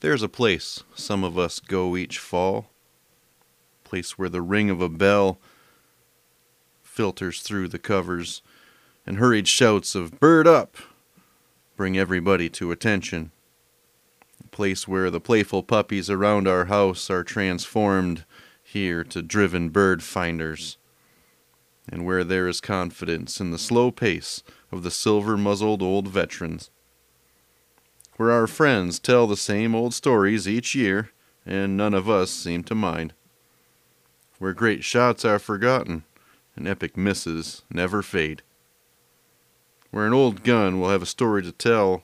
There's a place some of us go each fall, place where the ring of a bell filters through the covers, and hurried shouts of "Bird up!" bring everybody to attention. A place where the playful puppies around our house are transformed here to driven bird finders, and where there is confidence in the slow pace of the silver muzzled old veterans where our friends tell the same old stories each year, and none of us seem to mind. Where great shots are forgotten, and epic misses never fade. Where an old gun will have a story to tell,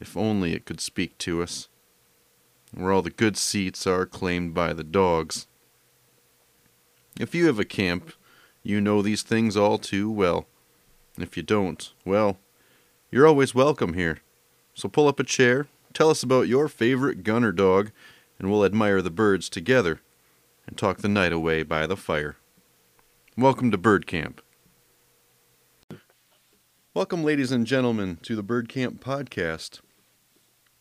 if only it could speak to us. Where all the good seats are claimed by the dogs. If you have a camp, you know these things all too well. If you don't, well, you're always welcome here. So pull up a chair, tell us about your favorite gunner dog, and we'll admire the birds together and talk the night away by the fire. Welcome to Bird Camp. Welcome, ladies and gentlemen, to the Bird Camp podcast.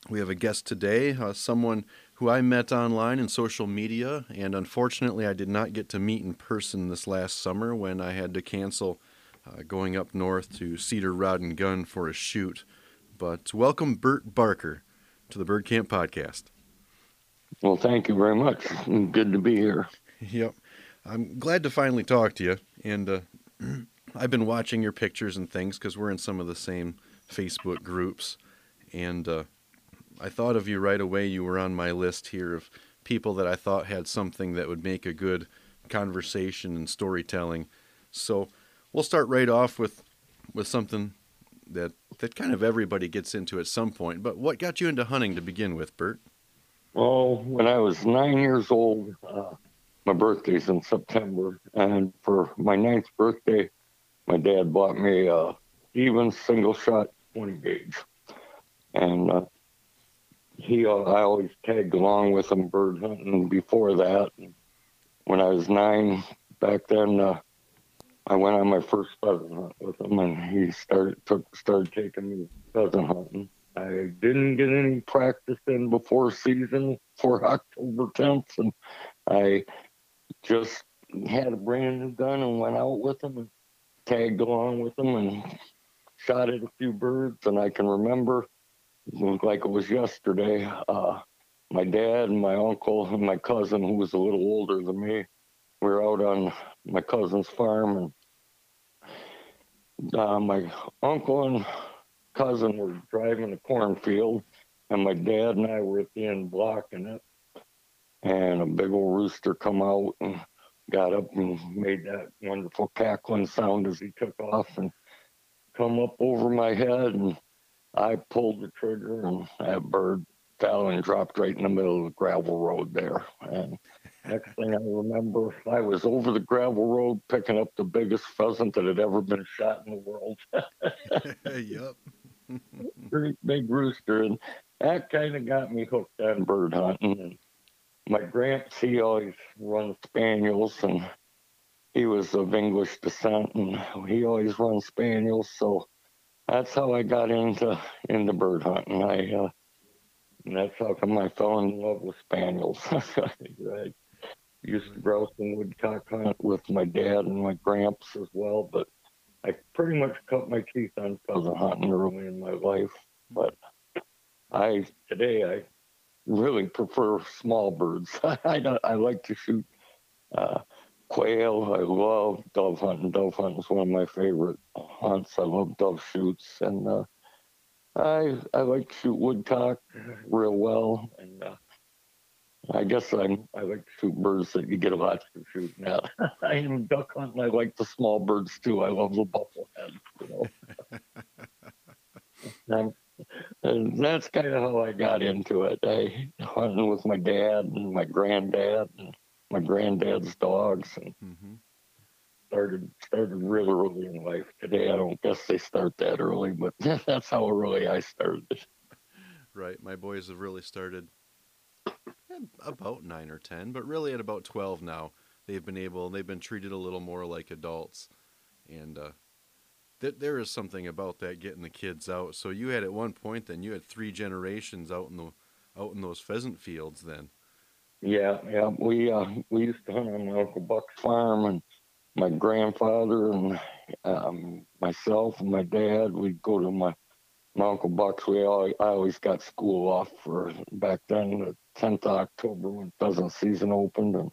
We have a guest today, uh, someone who I met online in social media, and unfortunately, I did not get to meet in person this last summer when I had to cancel uh, going up north to Cedar Rod and Gun for a shoot. But welcome, Bert Barker, to the Bird Camp podcast. Well, thank you very much. Good to be here. Yep. I'm glad to finally talk to you. And uh, I've been watching your pictures and things because we're in some of the same Facebook groups. And uh, I thought of you right away. You were on my list here of people that I thought had something that would make a good conversation and storytelling. So we'll start right off with with something that that kind of everybody gets into at some point. But what got you into hunting to begin with, Bert? Well, when I was nine years old, uh, my birthday's in September, and for my ninth birthday, my dad bought me a even single shot 20 gauge, and uh, he uh, I always tagged along with him bird hunting before that. When I was nine, back then, uh, I went on my first pheasant hunt with him, and he started took started taking me pheasant hunting. I didn't get any practice in before season for October 10th, and I just had a brand new gun and went out with him and tagged along with him and shot at a few birds. And I can remember, it was like it was yesterday, uh, my dad and my uncle and my cousin, who was a little older than me, we were out on my cousin's farm and uh, my uncle and cousin were driving a cornfield, and my dad and I were at the end blocking it. And a big old rooster come out and got up and made that wonderful cackling sound as he took off and come up over my head and I pulled the trigger and that bird fell and dropped right in the middle of the gravel road there. And next thing I remember, I was over the gravel road picking up the biggest pheasant that had ever been shot in the world. yep. Great big rooster. And that kind of got me hooked on bird hunting. And my gramps, he always run spaniels and he was of English descent and he always run spaniels. So that's how I got into into bird hunting. I uh, and that's how come I fell in love with spaniels. I used to grouse and woodcock hunt with my dad and my gramps as well, but I pretty much cut my teeth on pheasant hunting early in my life. But I today I really prefer small birds. I don't, I like to shoot uh, quail. I love dove hunting. Dove hunting is one of my favorite hunts. I love dove shoots, and uh, I I like to shoot woodcock real well. And uh, I guess I'm I like to shoot birds that you get a lot to shoot. Now I am duck hunting. I like the small birds too. I love the bufflehead. You know. and, and that's kind of how I got into it. I hunting with my dad and my granddad and my granddad's dogs and Mm-hmm. started started real early in life. Today I don't guess they start that early, but that's how early I started. Right. My boys have really started about nine or ten, but really at about twelve now. They've been able. They've been treated a little more like adults, and uh, th- there is something about that getting the kids out. So you had at one point, then you had three generations out in the out in those pheasant fields then. Yeah, yeah. We uh, we used to hunt on my uncle Buck's farm, and my grandfather and um, myself and my dad. We'd go to my my uncle Buck's. We all I always got school off for back then, the tenth of October when pheasant season opened, and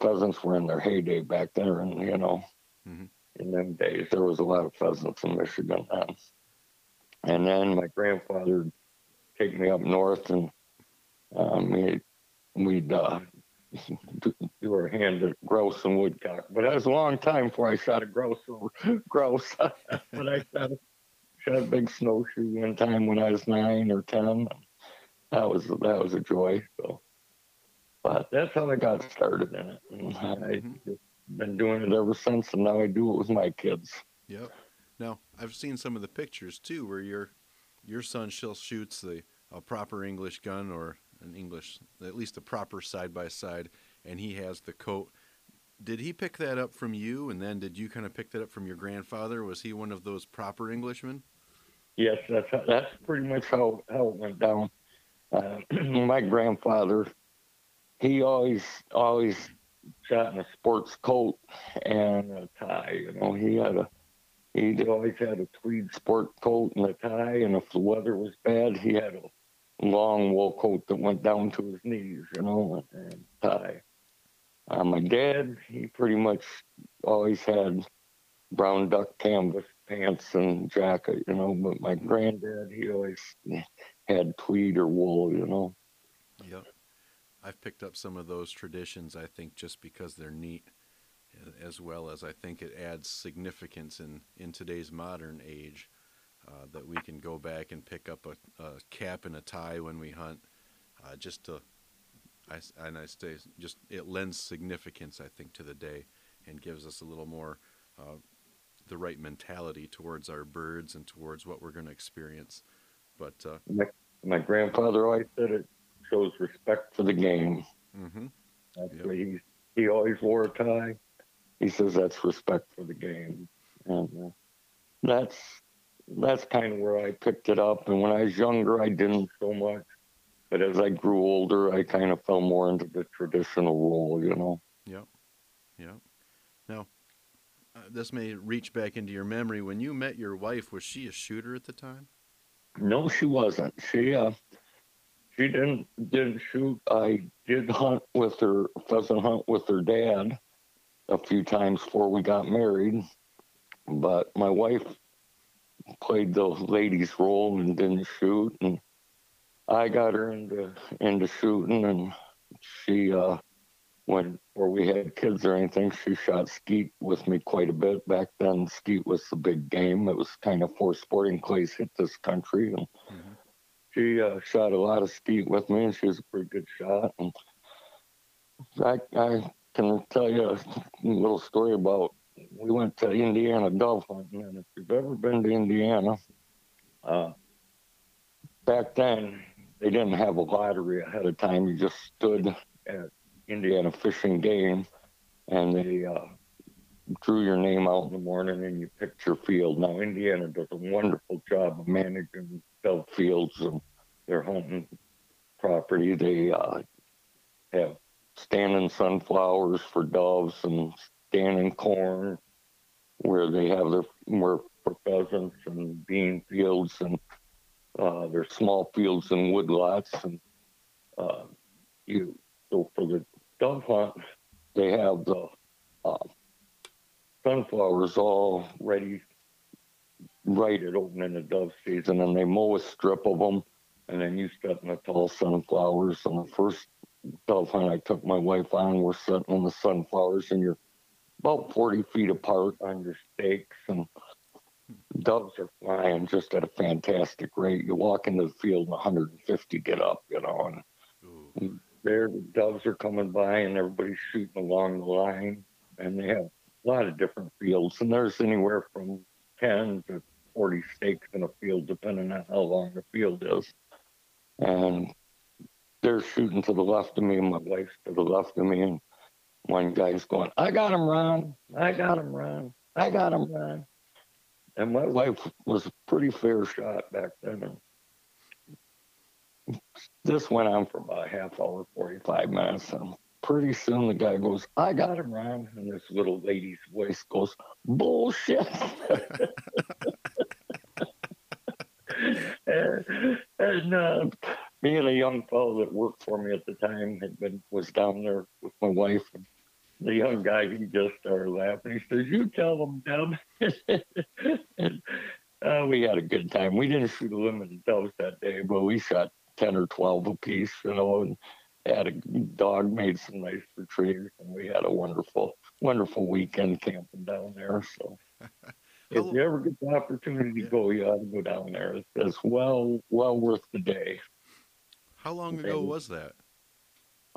pheasants were in their heyday back there, and you know, Mhm. in them days there was a lot of pheasants in Michigan then. And then my grandfather would take me up north, and um, he, we'd uh, do, do our hand at grouse and woodcock. But that was a long time before I shot a grouse or grouse. but I shot a, shot a big snowshoe one time when I was nine or ten. That was that was a joy. So, but that's how I got started in it. And I've Mhm. just been doing it ever since, and now I do it with my kids. Yep. Now I've seen some of the pictures too, where your your son still shoots the a proper English gun or an English, at least a proper side by side, and he has the coat. Did he pick that up from you, and then did you kind of pick that up from your grandfather? Was he one of those proper Englishmen? Yes, that's that's pretty much how how it went down. Uh, my grandfather, he always always shot in a sports coat and a tie. You know, he had a he always had a tweed sport coat and a tie, and if the weather was bad, he had a long wool coat that went down to his knees. You know, and, tie. Uh, my dad, he pretty much always had brown duck canvas pants and jacket, you know. But my granddad, he always had tweed or wool, you know. Yep. I've picked up some of those traditions, I think, just because they're neat, as well as I think it adds significance in, in today's modern age uh, that we can go back and pick up a, a cap and a tie when we hunt, uh, just to, I, and I stay, just it lends significance, I think, to the day and gives us a little more uh, the right mentality towards our birds and towards what we're going to experience. But uh, My grandfather always said it shows respect for the game. mhm. That's Yep. he he always wore a tie. He says that's respect for the game, and uh, that's that's kind of where I picked it up. And when I was younger, I didn't so much, but as I grew older, I kind of fell more into the traditional role, you know. Yeah. Now, uh, this may reach back into your memory. When you met your wife, was she a shooter at the time? No, she wasn't. She uh, she didn't didn't shoot. I did hunt with her pheasant hunt with her dad a few times before we got married, but my wife played the lady's role and didn't shoot, and I got her into into shooting, and she uh, when before we had kids or anything, she shot skeet with me quite a bit. Back then, skeet was the big game. It was kind of before sporting clays hit this country, and Mhm. she uh, shot a lot of skeet with me, and she was a pretty good shot. And I, I can tell you a little story about we went to Indiana dove hunting, and if you've ever been to Indiana, uh, back then they didn't have a lottery ahead of time. You just stood at Indiana Fish and Game, and they uh, drew your name out in the morning, and you picked your field. Now Indiana does a wonderful job of managing dove fields and their home property. They uh, have standing sunflowers for doves and standing corn where they have their where for pheasants and bean fields and uh, their small fields and woodlots and uh, you so for the dove hunt they have the uh, sunflowers all ready right at opening the dove season and they mow a strip of them and then you set in the tall sunflowers and the first dove hunt I took my wife on we're sitting in the sunflowers and you're about 40 feet apart on your stakes and doves are flying just at a fantastic rate. You walk into the field and 150 get up, you know, and Ooh. There the doves are coming by and everybody's shooting along the line and they have a lot of different fields and there's anywhere from 10 to 40 stakes in a field depending on how long the field is. And they're shooting to the left of me and my wife's to the left of me and one guy's going, I got him, Ron. I got him, Ron. I got him, Ron. And my wife was a pretty fair shot back then. And this went on for about a half hour, 45 minutes. And pretty soon the guy goes, I got him, Ron. And this little lady's voice goes, bullshit. and, and uh, me and a young fellow that worked for me at the time had been was down there with my wife. And the young guy, he just started laughing. He says, "You tell them, Deb." and uh, we had a good time. We didn't shoot a limit of doves that day, but we shot ten or twelve apiece, you know, and had a dog made some nice retrievers, and we had a wonderful, wonderful weekend camping down there. So. If you ever get the opportunity to go, you ought to go down there. It's well, well worth the day. How long ago was that?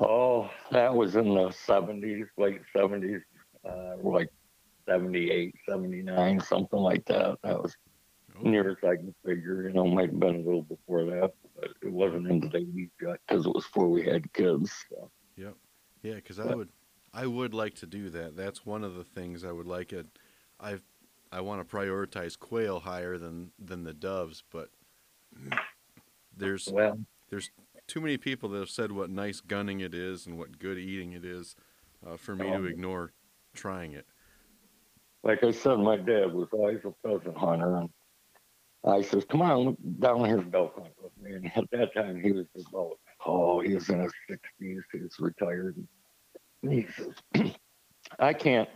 Oh, that was in the 70s, late 70s, uh, like 78, 79, something like that. That was oh. near as I can figure. You know, might have been a little before that, it wasn't into the 80s yet because it was before we had kids. So. Yep. Yeah, because I would, I would like to do that. That's one of the things I would like it. I've I want to prioritize quail higher than than the doves, but there's well, there's too many people that have said what nice gunning it is and what good eating it is uh, for me um, to ignore trying it. Like I said, my dad was always a pheasant hunter, and Uh, I says, "Come on down here dove hunt with me." And at that time, he was about oh, he was in his sixties. He was retired. And he says, "I can't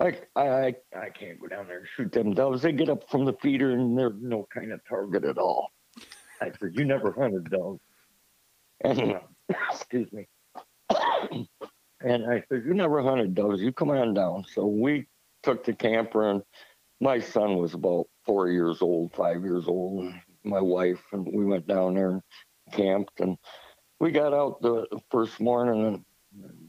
I, I I can't go down there and shoot them doves. They get up from the feeder and they're no kind of target at all. I said, you never hunted doves. And, uh, excuse me. and I said, you never hunted doves. You come on down. So we took the camper and my son was about four years old, five years old, and my wife, and we went down there and camped. And we got out the first morning and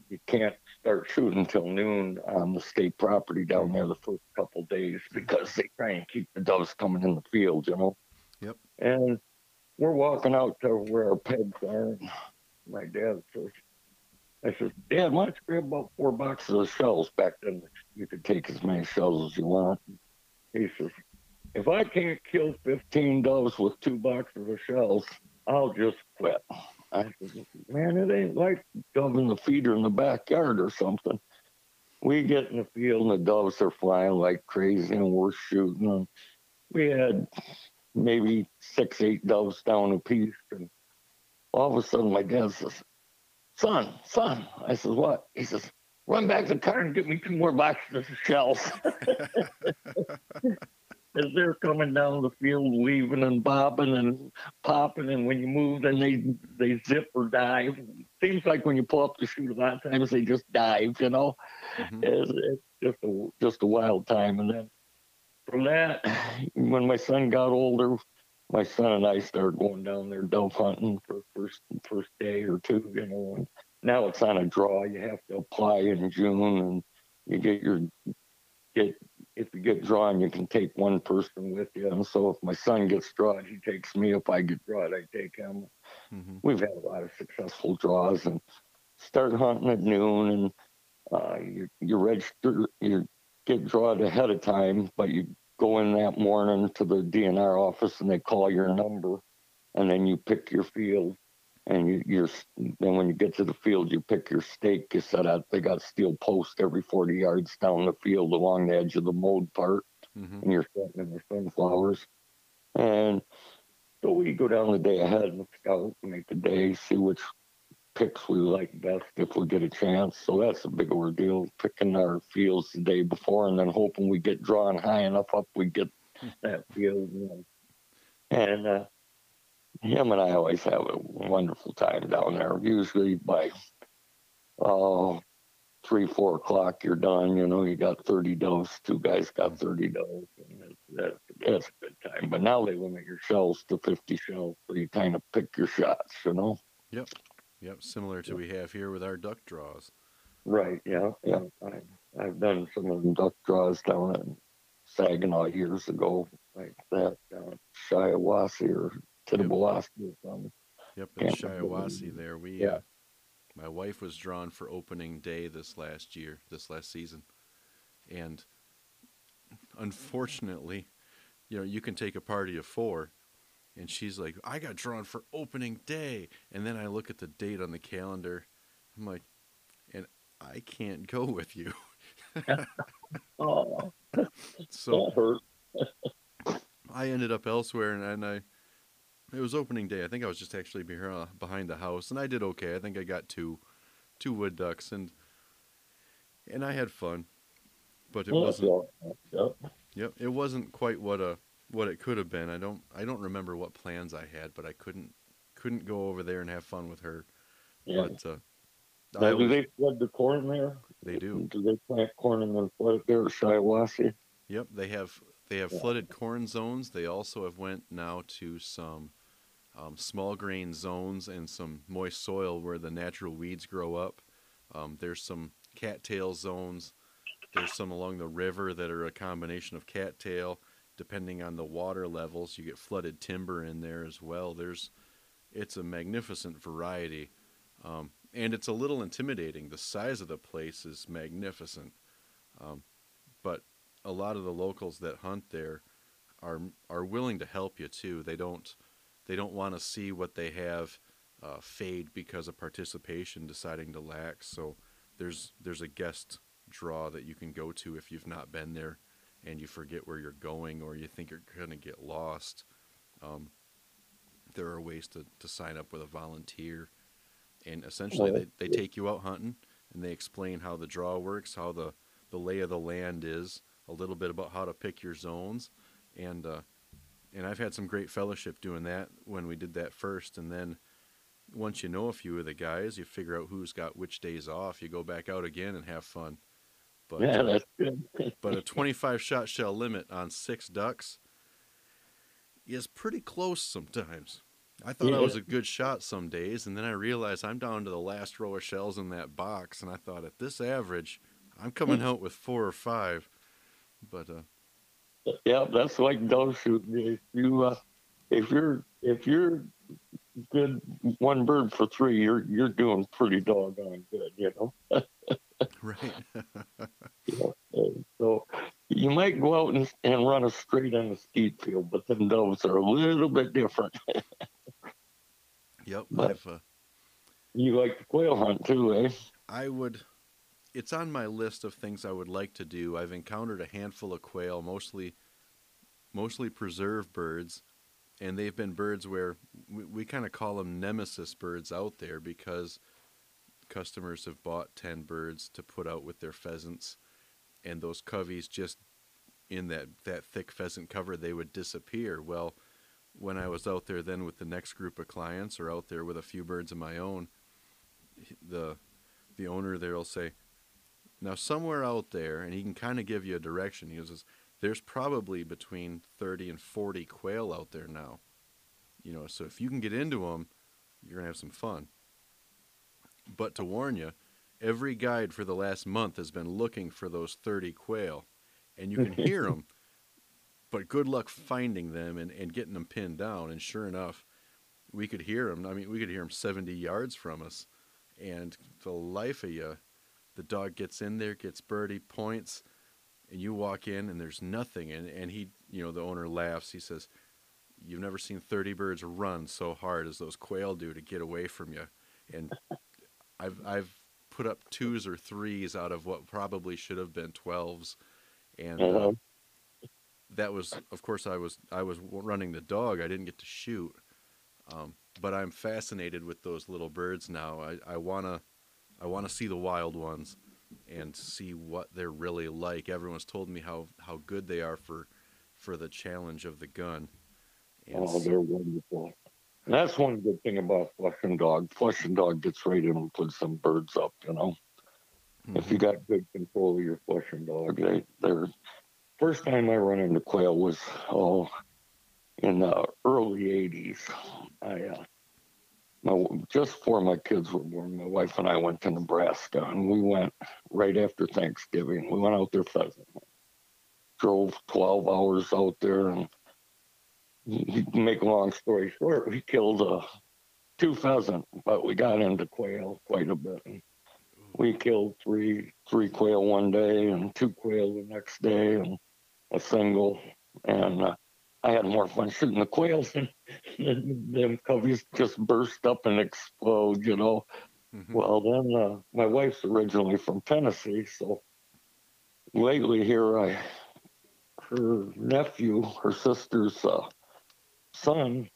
you can't start shooting until noon on the state property down there the first couple days mm-hmm. because they try and keep the doves coming in the field, you know. Yep. And we're walking out to where our pegs are. And my dad says, I said, Dad, why don't you grab about four boxes of shells? Back then, you could take as many shells as you want. He says, if I can't kill 15 doves with two boxes of shells, I'll just quit. I said, man, it ain't like dumping the feeder in the backyard or something. We get in the field and the doves are flying like crazy and we're shooting them. We had maybe six, eight doves down a piece. And all of a sudden my dad says, son, son. I says, what? He says, run back to the car and get me two more boxes of shells. as they're coming down the field, weaving and bobbing and popping, and when you move, then they they zip or dive. Seems like when you pull up the chute, a lot of times they just dive. You know, mm-hmm. it's, it's just a just a wild time. And then from that, when my son got older, my son and I started going down there dove hunting for first first day or two. You know, and now it's on a draw. You have to apply in June, and you get your get if you get drawn, you can take one person with you. And so if my son gets drawn, he takes me. If I get drawn, I take him. Mm-hmm. We've had a lot of successful draws and start hunting at noon and uh, you, you register, you get drawn ahead of time, but you go in that morning to the DNR office and they call your number and then you pick your field and you, you're then when you get to the field, you pick your stake. You set out. They got steel posts every 40 yards down the field along the edge of the mold part, mm-hmm. and you're setting in the sunflowers. And so we go down the day ahead and scout, make the day, see which picks we like best if we get a chance. So that's a big ordeal, picking our fields the day before, and then hoping we get drawn high enough up we get that field. And uh, him and I always have a wonderful time down there. Usually by uh, three, four o'clock, you're done. You know, you got 30 doves. Two guys got 30 doves. And that's, that's a good time. But now they limit your shells to 50 shells. So you kind of pick your shots, you know? Yep. Yep. Similar to we have here with our duck draws. Right. Yeah. Yeah. I, I've done some of them duck draws down in Saginaw years ago, like that down at Shiawassee or to yep. the Bulaski from. Yep, in Shiawassee there. We yeah. Uh, my wife was drawn for opening day this last year, this last season. And unfortunately, you know, you can take a party of four And she's like, I got drawn for opening day. And then I look at the date on the calendar. I'm like, and I can't go with you. Oh, so that hurt. I ended up elsewhere, and, and I it was opening day. I think I was just actually uh, behind the house, and I did okay. I think I got two two wood ducks, and and I had fun, but it wasn't. Yep. It wasn't quite what a what it could have been. I don't I don't remember what plans I had, but I couldn't couldn't go over there and have fun with her. Yeah. But uh, Now, do they flood the corn there? they do. Do they plant corn and then flood it there at Shiawassee? Yep, they have they have Yeah. flooded corn zones. They also have went now to some um, small grain zones and some moist soil where the natural weeds grow up. Um, there's some cattail zones. There's some along the river that are a combination of cattail. Depending on the water levels, you get flooded timber in there as well. There's it's a magnificent variety, um, and it's a little intimidating. The size of the place is magnificent, um, but a lot of the locals that hunt there are are willing to help you too. They don't they don't want to see what they have uh, fade because of participation deciding to lack. So there's there's a guest draw that you can go to if you've not been there and you forget where you're going or you think you're going to get lost. Um, there are ways to, to sign up with a volunteer and essentially they, they take you out hunting and they explain how the draw works, how the, the lay of the land is, a little bit about how to pick your zones, and uh, and I've had some great fellowship doing that when we did that first, and then once you know a few of the guys, you figure out who's got which days off. You go back out again and have fun. But yeah, uh, that's good. but a 25 shot shell limit on six ducks is pretty close sometimes. I thought I was a good shot some days, and then I realized I'm down to the last row of shells in that box, and I thought at this average, I'm coming out with four or five. But uh, Yeah, that's like dove shooting. If you uh, if you're if you're good one bird for three, you're you're doing pretty doggone good, you know. right, And so you might go out and, and run a straight on the skeet field, but then doves are a little bit different. yep. But- uh, You like the quail hunt too, eh? I would. It's on my list of things I would like to do. I've encountered a handful of quail, mostly, mostly preserve birds, and they've been birds where we, we kind of call them nemesis birds out there because customers have bought ten birds to put out with their pheasants, and those coveys just in that that thick pheasant cover they would disappear. Well, when I was out there then with the next group of clients or out there with a few birds of my own, the the owner there will say, now somewhere out there, and he can kind of give you a direction. He says, there's probably between 30 and 40 quail out there now. You know, so if you can get into them, you're gonna have some fun. But to warn you, every guide for the last month has been looking for those 30 quail, and you can hear them. But good luck finding them and, and getting them pinned down. And sure enough, we could hear them. I mean, we could hear them 70 yards from us. And the life of you, the dog gets in there, gets birdie points, and you walk in and there's nothing. And, and he, you know, the owner laughs. He says, You've never seen 30 birds run so hard as those quail do to get away from you. And I've, I've put up twos or threes out of what probably should have been 12s. And uh, Uh-huh. that was, of course, I was I was running the dog. I didn't get to shoot, um, but I'm fascinated with those little birds now. I, I wanna I wanna see the wild ones and see what they're really like. Everyone's told me how, how good they are for for the challenge of the gun. And Oh, they're wonderful. And that's one good thing about flush and dog. Flush and dog gets right in and puts some birds up, you know. If you got good control of your flush and dog, they they're first time I run into quail was oh in the early eighties. I uh my, just before my kids were born, my wife and I went to Nebraska and we went right after Thanksgiving. We went out there pheasant. Drove twelve hours out there and make a long story short, we killed uh, two pheasant, but we got into quail quite a bit. We killed three three quail one day and two quail the next day and a single. And uh, I had more fun shooting the quails than, than them coveys just burst up and explode, you know. Mhm. Well, then uh, my wife's originally from Tennessee, so lately here, I her nephew, her sister's uh, son,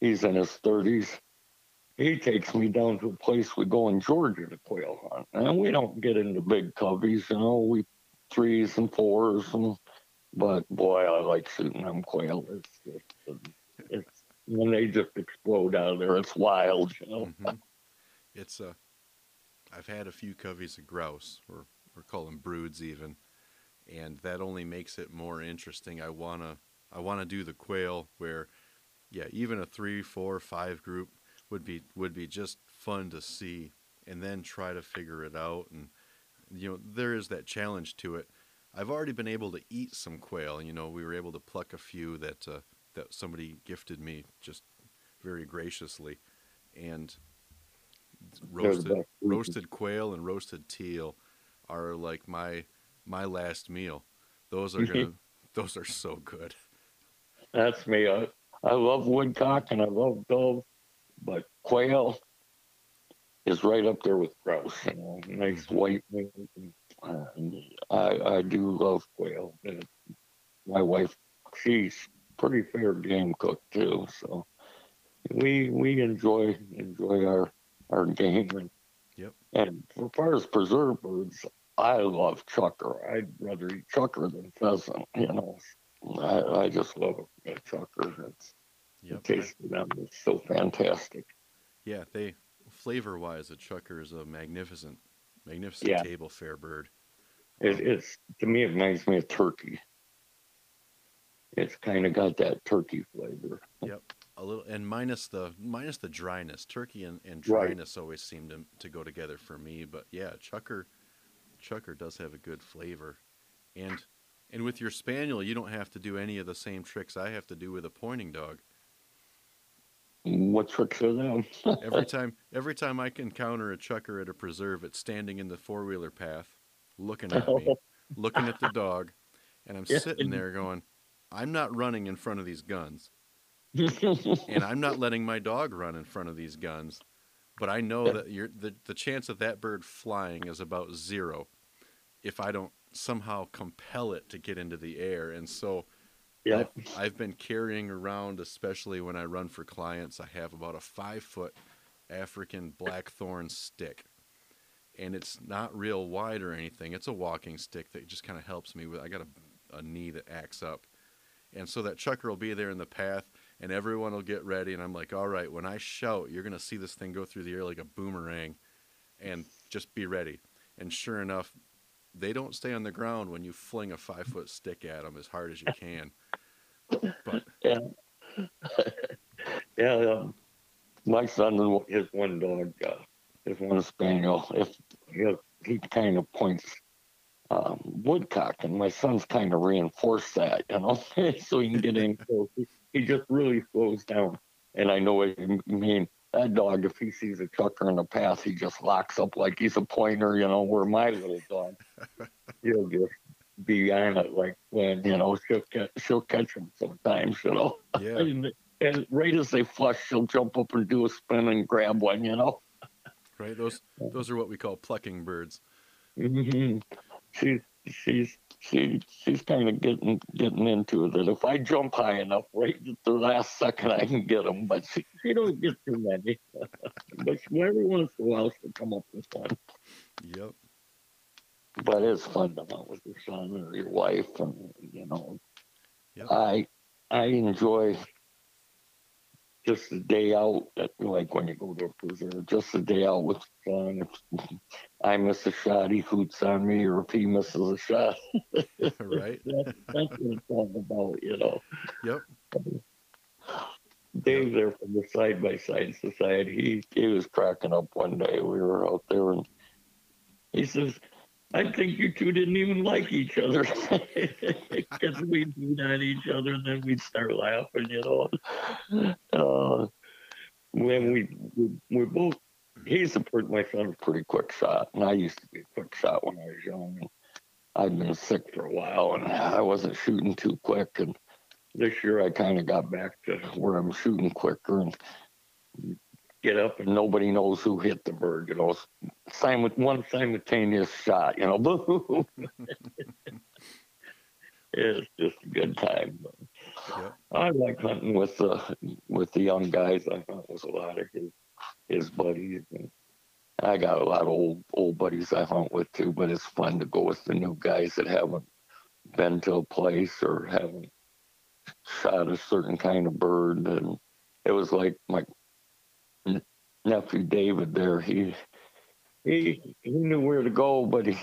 he's in his thirties. He takes me down to a place we go in Georgia to quail hunt, and we don't get into big coveys, you know. We threes and fours, and but boy, I like shooting them quail. It's, it's, it's when they just explode out of there, it's wild, you know. Mhm. It's uh, I've had a few coveys of grouse, or or call them broods even, and that only makes it more interesting. I wanna I wanna do the quail where, yeah, even a three, four, five group would be would be just fun to see, and then try to figure it out. And you know there is that challenge to it. I've already been able to eat some quail. You know, we were able to pluck a few that uh, that somebody gifted me just very graciously, and roasted roasted quail and roasted teal are like my my last meal. Those are gonna those are so good. That's me. I, I love woodcock and I love dove, but quail is right up there with grouse. You know, nice white wings. and, uh, I I do love quail. And my wife, she's pretty fair game cook too. So we we enjoy enjoy our our game and Yep. and as far as preserved birds, I love chukar. I'd rather eat chukar than pheasant. You know, I, I just love a, a chukar. It's Yep. the taste of them is so fantastic. Yeah, they flavor wise, a chukar is a magnificent, magnificent Yeah. table fare bird. It, um, it's to me, it reminds me of turkey. It's kind of got that turkey flavor. Yep, a little and minus the minus the dryness. Turkey and, and Right. dryness always seem to to go together for me. But yeah, chukar chukar does have a good flavor. And and with your spaniel, you don't have to do any of the same tricks I have to do with a pointing dog. What tricks are them? every time every time I encounter a chukar at a preserve, it's standing in the four wheeler path, looking at me, looking at the dog, and I'm sitting there going, I'm not running in front of these guns, and I'm not letting my dog run in front of these guns, but I know that you're, the the chance of that bird flying is about zero, if I don't somehow compel it to get into the air, and so. Yeah, I've, I've been carrying around, especially when I run for clients, I have about a five foot African blackthorn stick. And it's not real wide or anything. It's a walking stick that just kind of helps me with. I got a, a knee that acts up. And so that chukar will be there in the path, and everyone will get ready. And I'm like, all right, when I shout, you're going to see this thing go through the air like a boomerang, and just be ready. And sure enough, they don't stay on the ground when you fling a five foot stick at them as hard as you can. But yeah. Um, my son and his one dog, uh, his one spaniel, if he, he kind of points um, woodcock, and my son's kind of reinforced that, you know, so he can get in close. He, he just really slows down, and I know what you mean. That dog, if he sees a chukar in the path, he just locks up like he's a pointer, you know. Where my little dog, he'll just be on it like when you know she'll catch, she'll catch him sometimes, you know. yeah, And, and right as they flush, she'll jump up and do a spin and grab one, you know. right. Those those are what we call plucking birds. hmm She's she's she she's kind of getting getting into it. That if I jump high enough, right at the last second, I can get them. But she, she don't get too many. but she, every once in a while, she'll come up with one. Yep. But it's fun to hunt with your son or your wife, and you know, Yep. I I enjoy just a day out, that, like when you go to a preserve, just a day out with son. If I miss a shot, he hoots on me, or if he misses a shot, right. that, that's what it's all about, you know. Yep. Dave there from the Side by Side Society, he, he was cracking up one day. We were out there and he says, I think you two didn't even like each other. Because we'd beat on each other and then we'd start laughing, you know. Uh, when we, we, both, he's a pretty, my son's a pretty quick shot. And I used to be a quick shot when I was young. I'd been sick for a while and I wasn't shooting too quick. And this year I kind of got back to where I'm shooting quicker and get up and nobody knows who hit the bird. You know, same with one simultaneous shot. You know, boom. it's just a good time. Yep. I like hunting with the with the young guys. I hunt with a lot of his his buddies. And I got a lot of old old buddies I hunt with too. But it's fun to go with the new guys that haven't been to a place or haven't shot a certain kind of bird. And it was like my nephew David there. He he he knew where to go, but he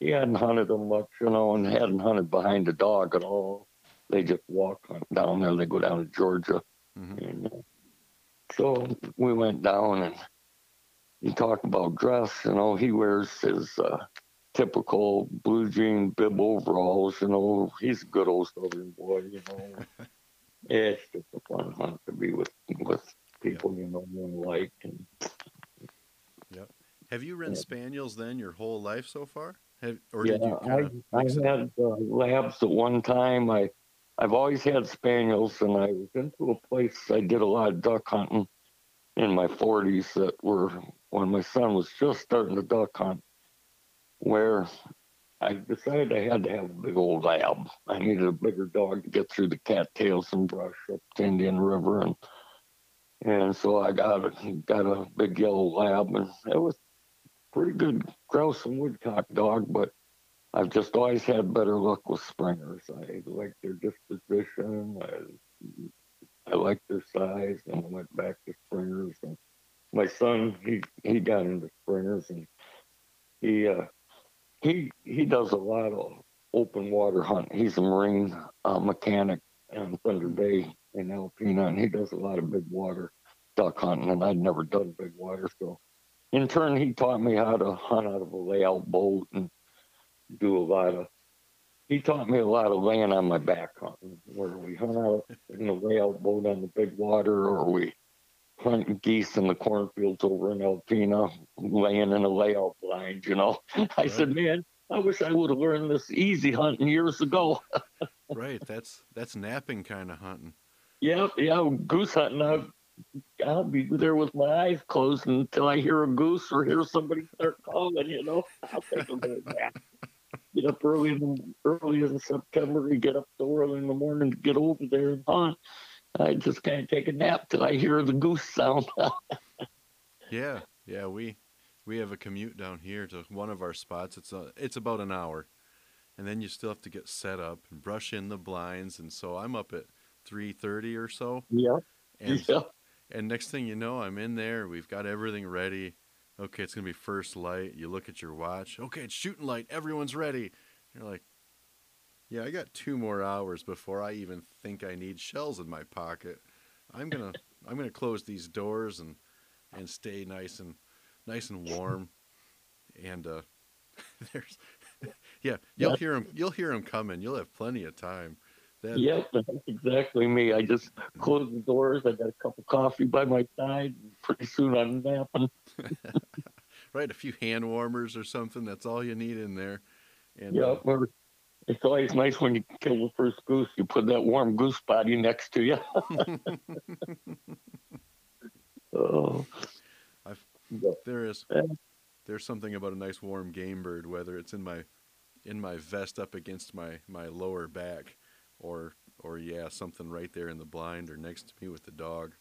he hadn't hunted them much, you know, and hadn't hunted behind a dog at all. They just walk down there. They go down to Georgia, mm-hmm. and uh, so we went down and he talked about dress. You know, he wears his uh, typical blue jean bib overalls. You know, he's a good old Southern boy. You know, it's just a fun hunt to be with with people yep. you know and like. And, yep. Have you run yeah. spaniels then your whole life so far? Have, or yeah, did you I, I had uh, labs at one time. I I've always had spaniels, and I was into a place. I did a lot of duck hunting in my 40s that were when my son was just starting to duck hunt, where I decided I had to have a big old lab. I needed a bigger dog to get through the cattails and brush up the Indian River, and and so I got a got a big yellow lab, and it was pretty good grouse and woodcock dog, but I've just always had better luck with springers. I like their disposition. I, I like their size, and I went back to springers. And my son, he he got into springers, and he uh, he he does a lot of open water hunting. He's a marine uh, mechanic in Thunder Bay in Alpena, and he does a lot of big water duck hunting. And I'd never done big water, so in turn, he taught me how to hunt out of a layout boat and do a lot of. He taught me a lot of laying on my back hunting, where we hunt out in the layout boat on the big water, or we hunt geese in the cornfields over in Alpena, laying in a layout blind. You know, I said, man, I wish I would have learned this easy hunting years ago. right, that's that's napping kind of hunting. Yep, yeah, goose hunting. I've I'll be there with my eyes closed until I hear a goose or hear somebody start calling. You know, I'll take a little nap. Get up early in the, early in September. You get up so early in the morning to get over there and hunt. I just kind of take a nap till I hear the goose sound. yeah, yeah, we we have a commute down here to one of our spots. It's a it's about an hour, and then you still have to get set up and brush in the blinds. And so I'm up at three thirty or so. Yeah. And yeah. And next thing you know, I'm in there. We've got everything ready. Okay, it's gonna be first light. You look at your watch. Okay, it's shooting light. Everyone's ready. You're like, yeah, I got two more hours before I even think I need shells in my pocket. I'm gonna I'm gonna close these doors and and stay nice and nice and warm. And uh, there's yeah, you'll hear them. You'll hear them coming. You'll have plenty of time. That, yep, that's exactly me. I just close the doors. I got a cup of coffee by my side. And pretty soon I'm napping. right, a few hand warmers or something. That's all you need in there. And, yep, uh, it's always nice when you kill the first goose. You put that warm goose body next to you. oh, there is there's something about a nice warm game bird, whether it's in my in my vest up against my my lower back or or yeah, something right there in the blind or next to me with the dog.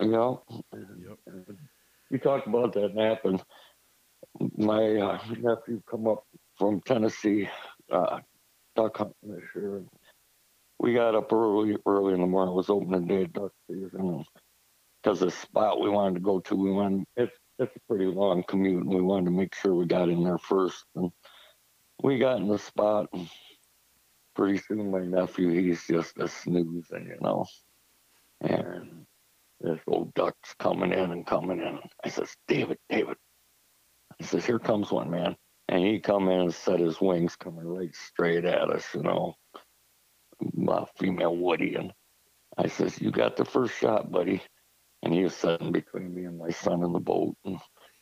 Yeah. Yep. You talked about that nap, and my uh, nephew come up from Tennessee, uh, duck hunting this year. We got up early, early in the morning. It was opening day duck season, because the spot we wanted to go to, we wanted it's it's a pretty long commute, and we wanted to make sure we got in there first. And we got in the spot. And, pretty soon my nephew, he's just a snoozing, you know. And this old duck's coming in and coming in. I says, David, David. I says, here comes one, man. And he come in and set his wings coming right straight at us, you know. My female Woody. And I says, you got the first shot, buddy. And he was sitting between me and my son in the boat. And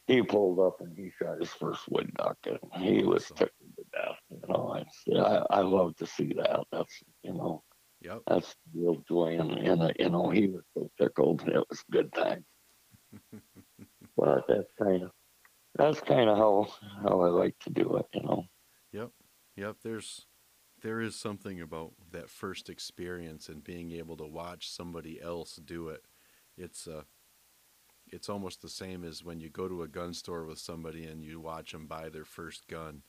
he pulled up and he shot his first wood duck. And he was tickled to death. You know, I, I, I love to see that. That's, you know, Yep. That's real joy, and, and uh, you know he was so tickled. It was a good time. but that's kind of that's kind of how how I like to do it. You know. Yep. Yep. There's there is something about that first experience and being able to watch somebody else do it. It's uh it's almost the same as when you go to a gun store with somebody and you watch them buy their first gun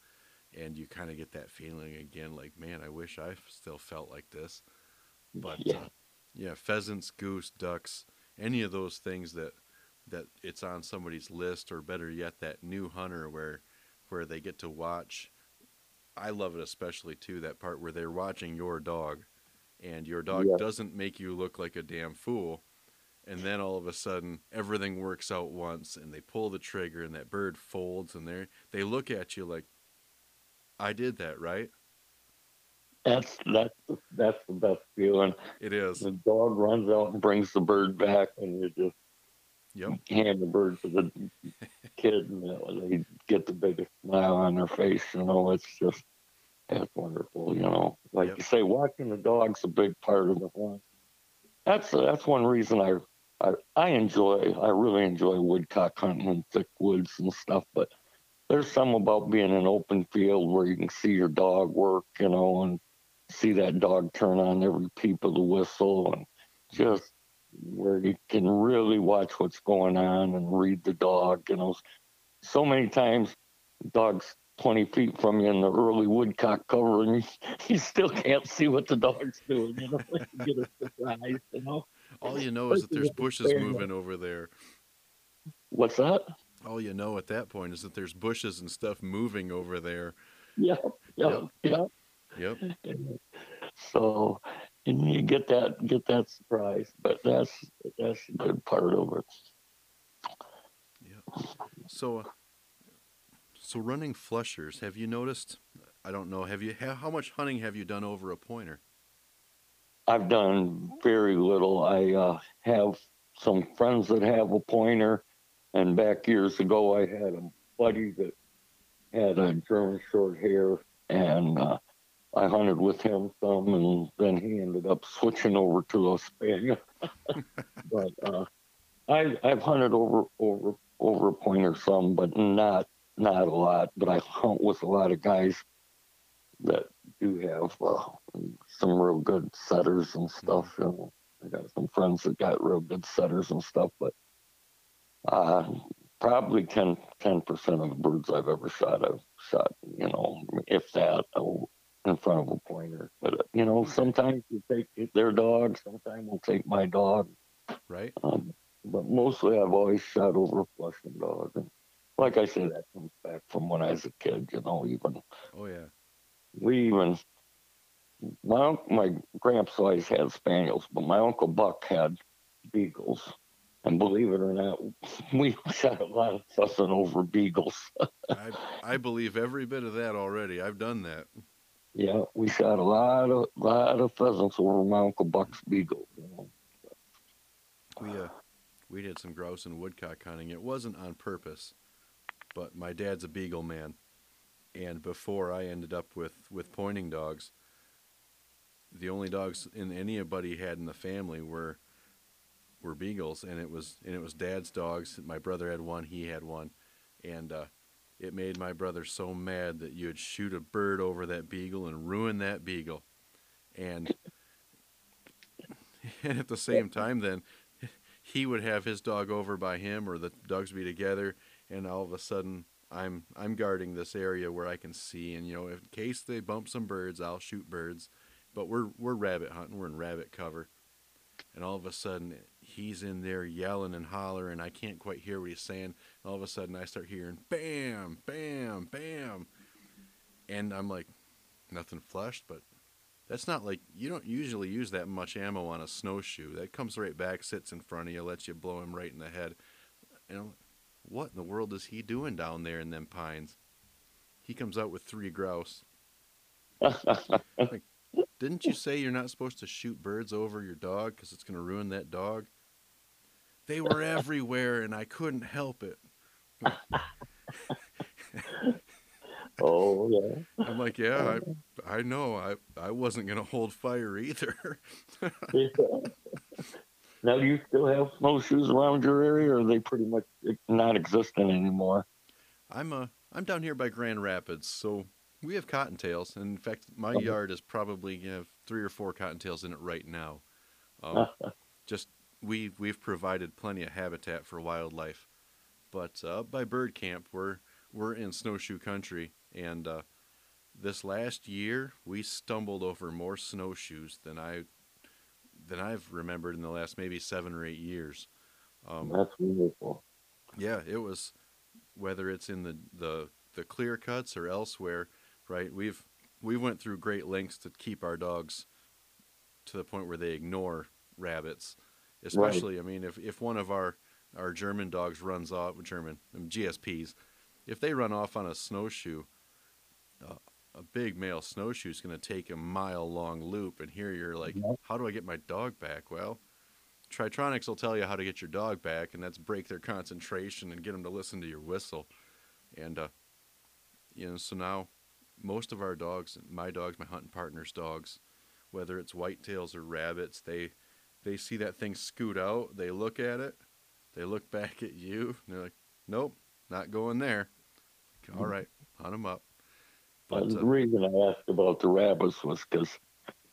and you kind of get that feeling again like man i wish i still felt like this but yeah, uh, yeah pheasants goose ducks any of those things that that it's on somebody's list or better yet that new hunter where where they get to watch i love it especially too that part where they're watching your dog and your dog Yeah. doesn't make you look like a damn fool and then all of a sudden everything works out once and they pull the trigger and that bird folds and they they look at you like i did that right that's that's that's the best feeling. it is The dog runs out and brings the bird back, and you just yep hand the bird to the kid, and they get the biggest smile on their face. You know, it's just that's wonderful. You know, like Yep. you say, watching the dog's a big part of the hunt. That's that's one reason I, I I enjoy. I really enjoy woodcock hunting in thick woods and stuff. But there's some about being in an open field where you can see your dog work. You know, and see that dog turn on every peep of the whistle and just where you can really watch what's going on and read the dog. You know, so many times dog's 20 feet from you in the early woodcock cover and you, you still can't see what the dog's doing. You know, get a surprise, you know. All you know is that there's bushes moving over there. What's that? all you know at that point is that there's bushes and stuff moving over there. Yeah, yeah, yeah. yep. So, and you get that get that surprise, but that's that's a good part of it. yep. So uh, so running flushers have you noticed? I don't know have you how, how much hunting have you done over a pointer I've done very little. I uh, have some friends that have a pointer, and back years ago, I had a buddy that had a German short hair, and uh, I hunted with him some, and then he ended up switching over to a spaniel. but uh, I, I've hunted over over over a pointer some, but not not a lot. But I hunt with a lot of guys that do have uh, some real good setters and stuff. You know, I got some friends that got real good setters and stuff, but uh, probably 10 percent of the birds I've ever shot, I've shot. You know, if that, in front of a pointer. But uh, you know, sometimes you take their dog, sometimes we'll take my dog. right Um, but mostly, I've always shot over a flushing dog. And like I said, that comes back from when I was a kid. You know, even oh yeah we even my my gramps always had spaniels, but my uncle Buck had beagles. And believe it or not, we shot a lot of fussing over beagles. I, I believe every bit of that already i've done that yeah, we shot a lot of lot of pheasants over my uncle Buck's beagle. We uh we did some grouse and woodcock hunting it wasn't on purpose but my dad's a beagle man and before i ended up with with pointing dogs the only dogs in anybody had in the family were were beagles and it was and it was dad's dogs. My brother had one he had one and uh it made my brother so mad that you'd shoot a bird over that beagle and ruin that beagle. And and at the same time then he would have his dog over by him or the dogs be together and all of a sudden I'm I'm guarding this area where I can see and you know in case they bump some birds I'll shoot birds but we're we're rabbit hunting we're in rabbit cover and all of a sudden he's in there yelling and hollering I can't quite hear what he's saying and all of a sudden I start hearing bam bam bam and I'm like nothing flushed but that's not like you don't usually use that much ammo on a snowshoe. That comes right back, sits in front of you, lets you blow him right in the head. I'm like, what in the world is he doing down there in them pines? He comes out with three grouse. Didn't you say you're not supposed to shoot birds over your dog because it's going to ruin that dog? They were everywhere and I couldn't help it. oh yeah. I'm like, yeah, I, I know. I, I wasn't gonna hold fire either. yeah. Now, do you still have snowshoes around your area, or are they pretty much not existent anymore? I'm uh, I'm down here by Grand Rapids, so we have cottontails. And in fact, my Okay. yard is probably you know, three or four cottontails in it right now. Um, just we we've provided plenty of habitat for wildlife, but uh, by bird camp, we're we're in snowshoe country, and uh, this last year we stumbled over more snowshoes than I than I've remembered in the last maybe seven or eight years. Um, That's wonderful. yeah, it was whether it's in the the the clear cuts or elsewhere, right? We've we went through great lengths to keep our dogs to the point where they ignore rabbits. Especially, I mean, if if one of our our German dogs runs off, German um, GSPs, if they run off on a snowshoe, a big male snowshoe is going to take a mile long loop, and here you're like, Yeah. how do I get my dog back? Well, Tri-Tronics will tell you how to get your dog back, and that's break their concentration and get them to listen to your whistle. And, uh, you know, so now most of our dogs, my dogs, my hunting partners' dogs, whether it's whitetails or rabbits, they they see that thing scoot out, they look at it, they look back at you, and they're like, nope, not going there. All right, hunt them up. But the uh, reason I asked about the rabbits was because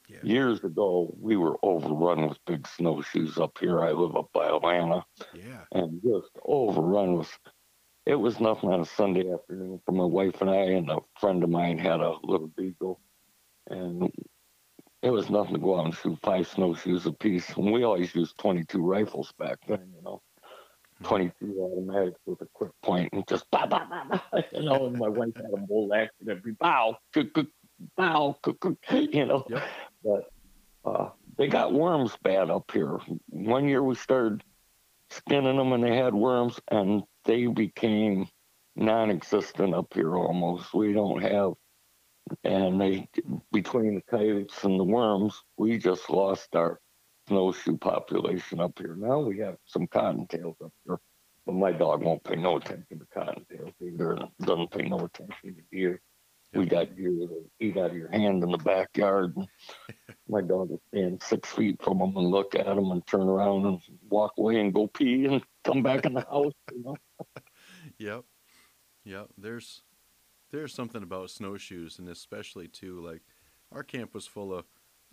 yeah, years ago we were overrun with big snowshoes up here. I live up by Atlanta, yeah, and just overrun with. It was nothing on a Sunday afternoon for my wife and I, and a friend of mine had a little beagle, and it was nothing to go out and shoot five snowshoes apiece. And we always used 22 rifles back then, you know, 22 automatic with a quick point and just bah, bah, bah, bah, you know. And my wife had a bolt action every bow, cook, cook, bow, cook, cook, you know. Yep. But uh, they got worms bad up here. One year we started skinning them and they had worms and they became non-existent up here almost. We don't have, and they between the coyotes and the worms, we just lost our snowshoe population up here. Now we have some cottontails up here, but my dog won't pay no attention to cottontails either. Doesn't pay no attention to deer. We got deer that eat out of your hand in the backyard. My dog will stand six feet from them and look at them and turn around and walk away and go pee and come back in the house. You know? Yep. Yep. There's there's something about snowshoes and especially too like our camp was full of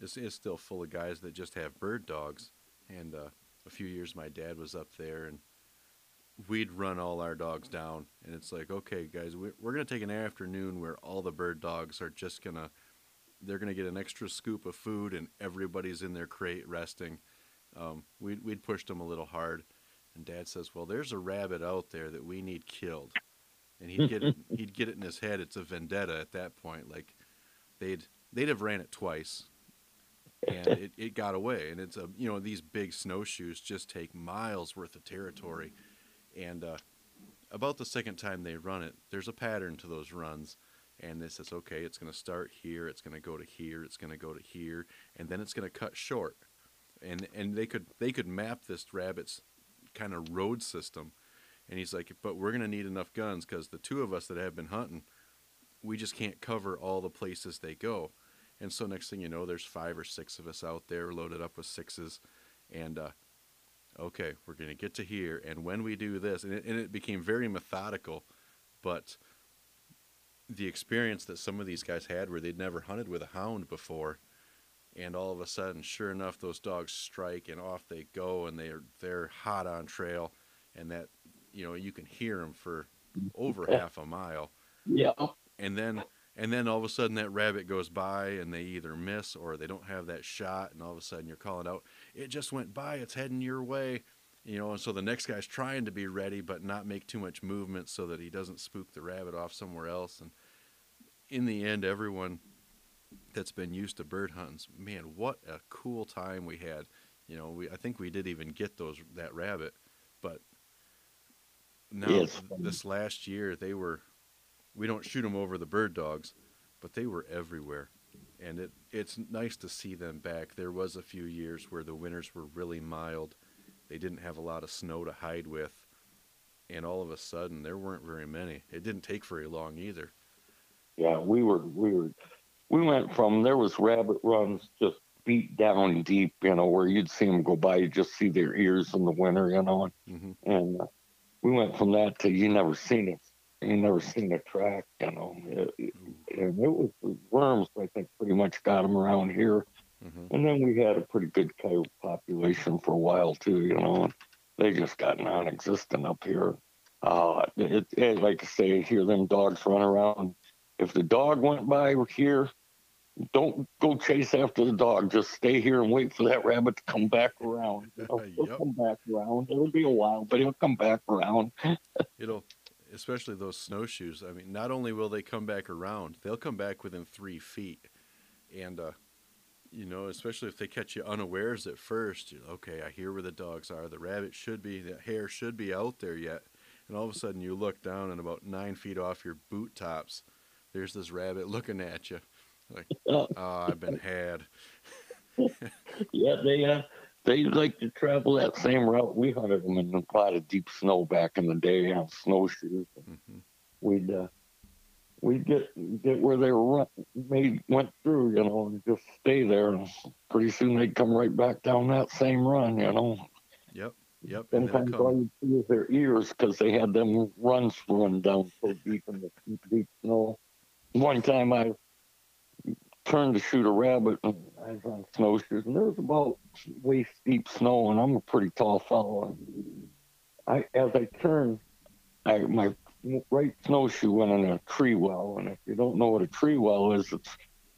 is is still full of guys that just have bird dogs. And uh, a few years my dad was up there and we'd run all our dogs down. And it's like okay guys we're, we're going to take an afternoon where all the bird dogs are just going to they're going to get an extra scoop of food and everybody's in their crate resting. Um, we'd, we'd pushed them a little hard. And dad says well there's a rabbit out there that we need killed. And he'd get it, he'd get it in his head. It's a vendetta at that point. Like they'd they'd have ran it twice and it, it got away and it's a you know these big snowshoes just take miles worth of territory. And uh, about the second time they run it there's a pattern to those runs and this says okay it's going to start here it's going to go to here it's going to go to here and then it's going to cut short. And and they could they could map this rabbit's kind of road system and he's like but we're going to need enough guns because the two of us that have been hunting we just can't cover all the places they go and so next thing you know there's five or six of us out there loaded up with sixes. And uh, okay we're going to get to here. And when we do this and it, and it became very methodical but the experience that some of these guys had where they'd never hunted with a hound before and all of a sudden sure enough those dogs strike and off they go and they're they're hot on trail. And that you know you can hear them for over half a mile. Yeah. and then and then all of a sudden that rabbit goes by and they either miss or they don't have that shot and all of a sudden you're calling out it just went by it's heading your way you know and so the next guy's trying to be ready but not make too much movement so that he doesn't spook the rabbit off somewhere else and in the end everyone that's been used to bird hunting man what a cool time we had you know we i think we did even get those that rabbit but now Yes. this last year they were we don't shoot them over the bird dogs but they were everywhere. And it it's nice to see them back. There was a few years where the winters were really mild. They didn't have a lot of snow to hide with. And all of a sudden there weren't very many. It didn't take very long either. Yeah, we were we were we went from there was rabbit runs just feet down deep, you know, where you'd see them go by, you just see their ears in the winter, you know, and, hmm and uh, we went from that to you never seen it, you never seen a track, you know, it, it- and it was the worms. I think pretty much got them around here, hmm and then we had a pretty good coyote population for a while too, you know, they just got non-existent up here. Uh, it, it like I say, hear them dogs run around. If the dog went by here, don't go chase after the dog. Just stay here and wait for that rabbit to come back around. You know, he'll come back around. It'll be a while, but he'll come back around. It'll, especially those snowshoes. I mean, not only will they come back around, they'll come back within three feet, and uh, you know, especially if they catch you unawares at first. You're okay. I hear where the dogs are. The rabbit should be, the hare should be out there yet, and all of a sudden you look down and about nine feet off your boot tops, there's this rabbit looking at you, like, oh, I've been had. yeah, they uh, they like to travel that same route. We hunted them in a lot of deep snow back in the day on snowshoes. hmm We'd uh, we'd get get where they were run, made went through, you know, and just stay there. And pretty soon they'd come right back down that same run, you know. Yep, yep. Sometimes all you see is their ears because they had them runs run down so deep in the deep snow. One time I turned to shoot a rabbit and I was on snowshoes and there was about waist deep snow and I'm a pretty tall fellow. And I as I turned, I my right snowshoe went in a tree well and if you don't know what a tree well is, it's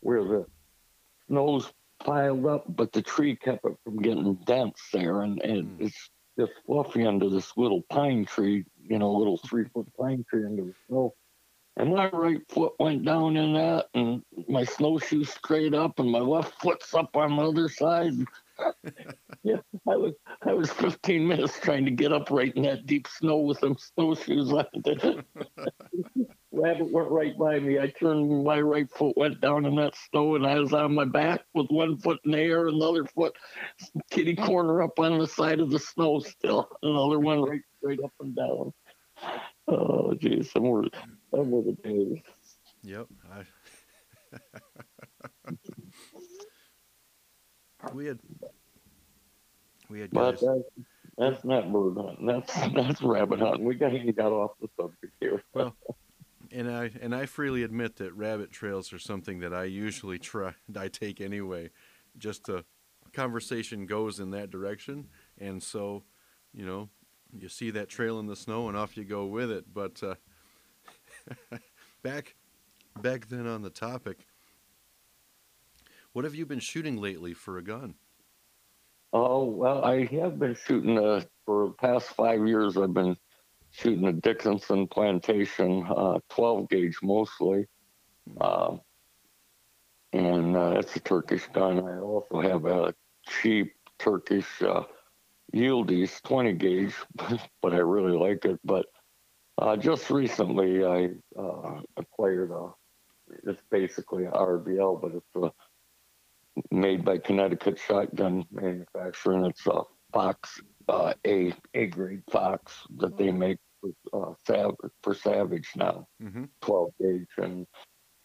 where the snow's piled up, but the tree kept it from getting dense there, and, and Hmm. it's just fluffy under this little pine tree, you know, little three foot pine tree under the snow. And my right foot went down in that, and my snowshoe straight up, and my left foot's up on the other side. yeah, I was I was 15 minutes trying to get up right in that deep snow with them snowshoes on. Rabbit went right by me. I turned, my right foot went down in that snow, and I was on my back with one foot in the air, another foot kitty corner up on the side of the snow still, another one right straight up and down. Oh, geez, some were, were the days. Yep. I... we had we had But guys. that's, that's not bird hunting. That's that's rabbit hunting. We got got off the subject here. Well, and I and I freely admit that rabbit trails are something that I usually try I take anyway, just to conversation goes in that direction, and so, you know, you see that trail in the snow and off you go with it. But uh, back back then on the topic, what have you been shooting lately for a gun? Oh well, I have been shooting uh, for the past five years. I've been shooting a Dickinson Plantation, uh, 12 gauge mostly, uh, and uh, it's a Turkish gun. I also have a cheap Turkish uh, Yildiz 20 gauge, but I really like it. But uh, just recently, I uh, acquired a. It's basically an RBL, but it's a made by Connecticut Shotgun Manufacturing. It's a Fox uh, A A grade Fox that they make for uh, Sav- for Savage now, Mm-hmm. 12 gauge, and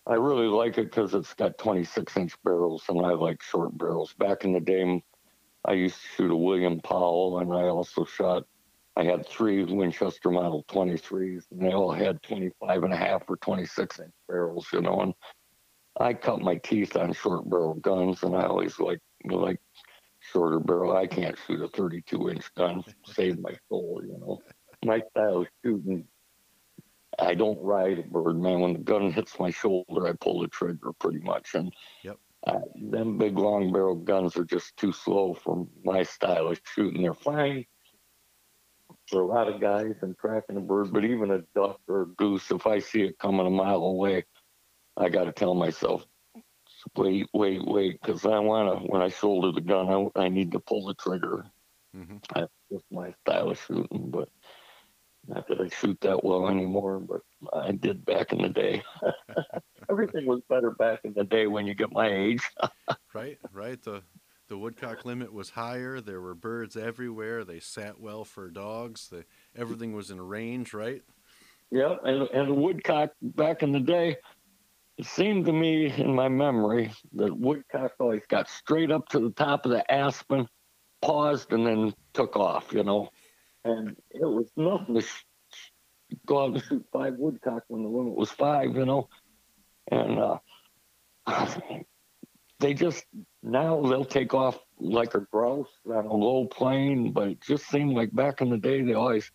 I really like it because it's got 26 inch barrels, and I like short barrels. Back in the day, I used to shoot a William Powell, and I also shot. I had three Winchester Model 23s, and they all had 25 and a half or 26 inch barrels, you know, and I cut my teeth on short barrel guns, and I always like like shorter barrel. I can't shoot a 32 inch gun, save my soul, you know. My style of shooting, I don't ride a bird, man. When the gun hits my shoulder, I pull the trigger pretty much, and Yep. uh, them big long barrel guns are just too slow for my style of shooting. They're fine for a lot of guys and tracking a bird, but even a duck or a goose, if I see it coming a mile away, I got to tell myself, wait, wait, wait, because I want to, when I shoulder the gun, I, I need to pull the trigger. Mm-hmm. That's just my style of shooting, but not that I shoot that well anymore, but I did back in the day. Everything was better back in the day when you get my age. Right, right. The the woodcock limit was higher. There were birds everywhere. They sat well for dogs. The, everything was in range, right? Yeah, and and the woodcock back in the day, it seemed to me in my memory that woodcock always got straight up to the top of the aspen, paused, and then took off. You know, and it was nothing to sh- go out and shoot five woodcock when the limit was five. You know, and uh, they just now they'll take off like a grouse on a low plane, but it just seemed like back in the day they always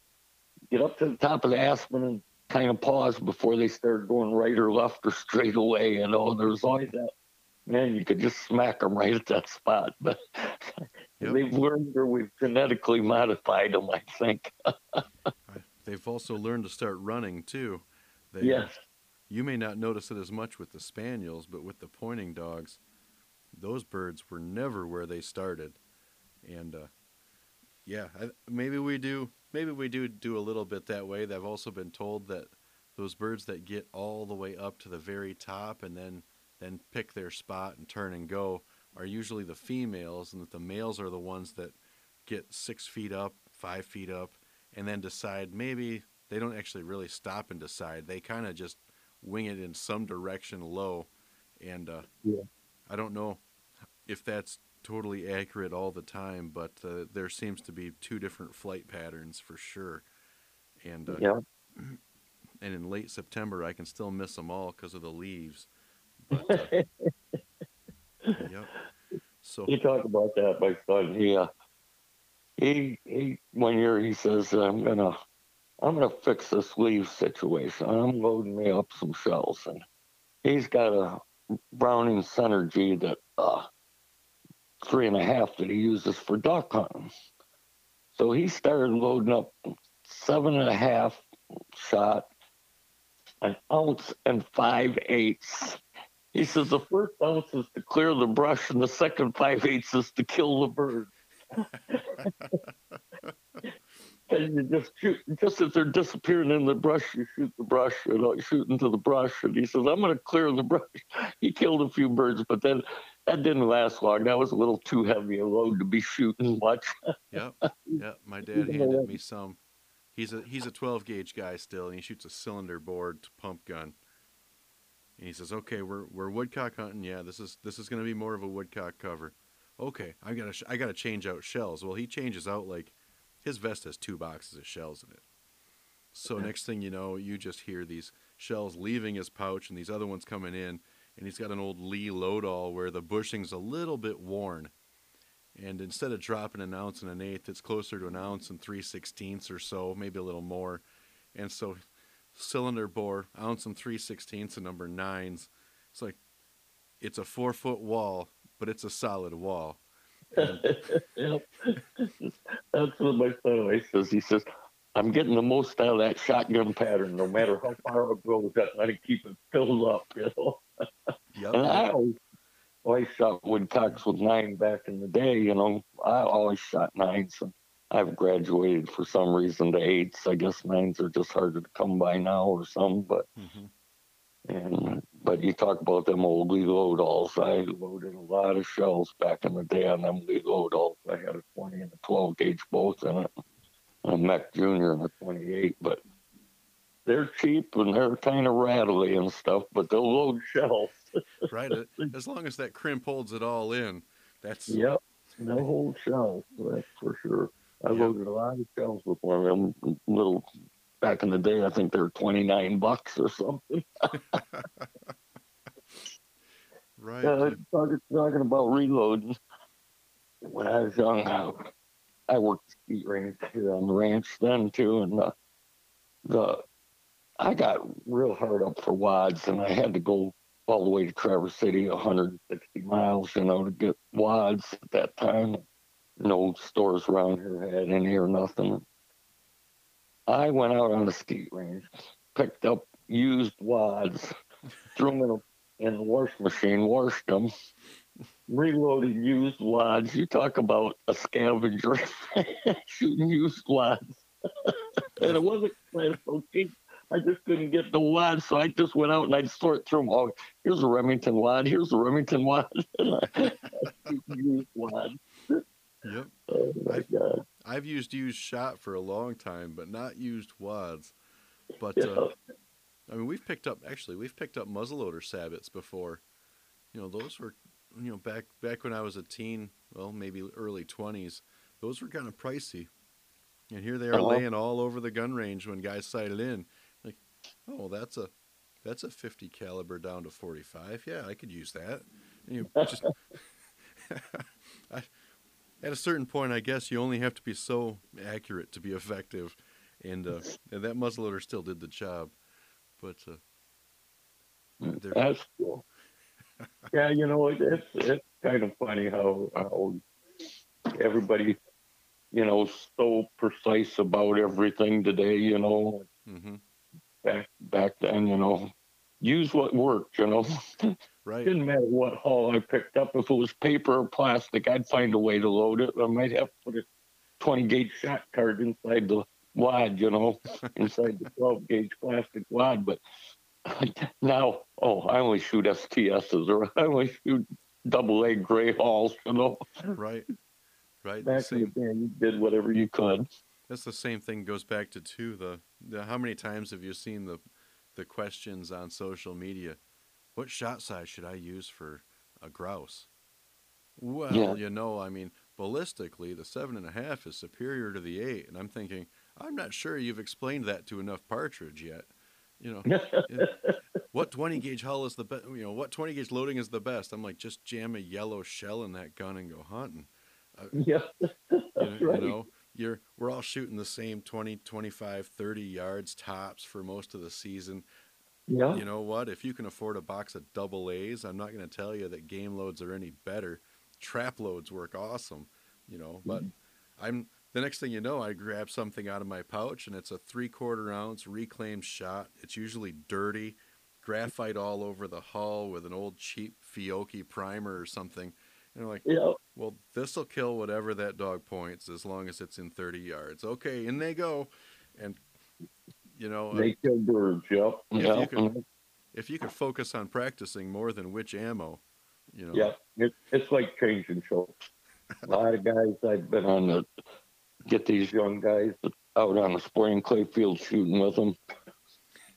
get up to the top of the aspen and kind of pause before they started going right or left or straight away. You know, there was always that man, you could just smack them right at that spot. But yep. they've learned or we've genetically modified them, I think. they've also learned to start running too. They, yes. You may not notice it as much with the spaniels, but with the pointing dogs, those birds were never where they started. And uh, yeah, I, maybe we do. Maybe we do do a little bit that way. I've also been told that those birds that get all the way up to the very top and then then pick their spot and turn and go are usually the females, and that the males are the ones that get six feet up, five feet up, and then decide maybe they don't actually really stop and decide. They kind of just wing it in some direction low, and uh, yeah. I don't know if that's totally accurate all the time, but uh, there seems to be two different flight patterns for sure. And uh, yeah. and in late September, I can still miss them all because of the leaves. But, uh, yep. So you talk about that, my son. He, uh, he, he. One year he says, "I'm gonna, I'm gonna fix this leaf situation. I'm loading me up some shells, and he's got a Browning Synergy that uh, three and a half that he uses for duck hunting. So he started loading up seven and a half shot, an ounce and five eighths. He says the first ounce is to clear the brush, and the second five eighths is to kill the bird. and you just shoot, just as they're disappearing in the brush, you shoot the brush, you know, shoot into the brush. And he says, I'm going to clear the brush. He killed a few birds, but then that didn't last long. That was a little too heavy a load to be shooting mm. much. yep, yep. My dad handed me some. He's a he's a 12 gauge guy still, and he shoots a cylinder bored pump gun. And he says, "Okay, we're we're woodcock hunting. Yeah, this is this is going to be more of a woodcock cover. Okay, I gotta I gotta change out shells. Well, he changes out like his vest has two boxes of shells in it. So next thing you know, you just hear these shells leaving his pouch and these other ones coming in, and he's got an old Lee Loadall where the bushing's a little bit worn. And instead of dropping an ounce and an eighth, it's closer to an ounce and three sixteenths or so, maybe a little more. And so cylinder bore, ounce and three sixteenths and number nines. It's like it's a four foot wall, but it's a solid wall. yep. That's what my son always says. He says, I'm getting the most out of that shotgun pattern, no matter how far it goes. I to keep it filled up, you know. Yep. and I always, always shot woodcocks with nine back in the day, you know. I always shot nines. And I've graduated for some reason to eights. I guess nines are just harder to come by now or some, but mm-hmm. and but you talk about them old Lee Loadalls. I loaded a lot of shells back in the day on them Lee Loadalls. I had a 20 and a 12 gauge both in it. A MEC Junior and a 28, but they're cheap and they're kind of rattly and stuff, but they'll load shells. right. As long as that crimp holds it all in, that's. Yep. No whole shells, that's for sure. I yep. loaded a lot of shells with one of them little back in the day, I think they were 29 bucks or something. right. Talking, talking about reloading. When I was young, I, I worked skeet range here on the ranch then too, and uh, the I got real hard up for wads, and I had to go all the way to Traverse City, 160 miles, you know, to get wads at that time. No stores around here had any or nothing. I went out on the skeet range, picked up used wads, threw them in, a, in the wash machine, washed them, reloaded used wads. You talk about a scavenger shooting used wads. and it wasn't quite so cheap. I just couldn't get the wad, so I just went out and I'd sort through them. Oh, here's a Remington wad. Here's a Remington wad. used wad. Yep. Oh my I've, god. I've used used shot for a long time, but not used wads. But uh, I mean, we've picked up actually we've picked up muzzleloader sabots before. You know, those were you know back back when I was a teen, well maybe early twenties. Those were kind of pricey, and here they are Uh-huh. laying all over the gun range when guys sighted in. Oh, that's a that's a 50 caliber down to 45. Yeah, I could use that. And you just I, at a certain point, I guess you only have to be so accurate to be effective, and, uh, and that muzzleloader still did the job. But uh, That's cool. yeah, you know, it, it's it's kind of funny how how everybody, you know, so precise about everything today. You know, mhm, back back then, you know, use what worked. You know, right, didn't matter what hull I picked up. If it was paper or plastic, I'd find a way to load it. I might have to put a 20 gauge shot card inside the wad, you know, inside the 12 gauge plastic wad. But now, oh, I only shoot STSs or I only shoot double A gray hulls, you know. right, right. Back in the day, you did whatever you could. That's the same thing goes back to too the, the how many times have you seen the the questions on social media? What shot size should I use for a grouse? Well, Yeah. you know, I mean, ballistically, the seven and a half is superior to the eight, and I'm thinking, I'm not sure you've explained that to enough partridge yet. You know, what 20 gauge hull is the best? You know, what 20 gauge loading is the best? I'm like, just jam a yellow shell in that gun and go hunting. Uh, yeah, You know, right. you know, you're we're all shooting the same 20, 25, 30 yards tops for most of the season. yeah, You know what? If you can afford a box of double A's, I'm not going to tell you that game loads are any better. Trap loads work awesome, you know, but mm-hmm. I'm the next thing you know, I grab something out of my pouch and it's a three quarter ounce reclaimed shot. It's usually dirty, graphite all over the hull with an old cheap Fiocchi primer or something. And like, well, this will kill whatever that dog points as long as it's in 30 yards. Okay, and they go. And, you know, uh, They kill birds. Yep. If yeah. you could- if you could focus on practicing more than which ammo, you know, Yeah, it, it's like changing chokes. A lot of guys I've been on the get these young guys out on the spring clay field shooting with them.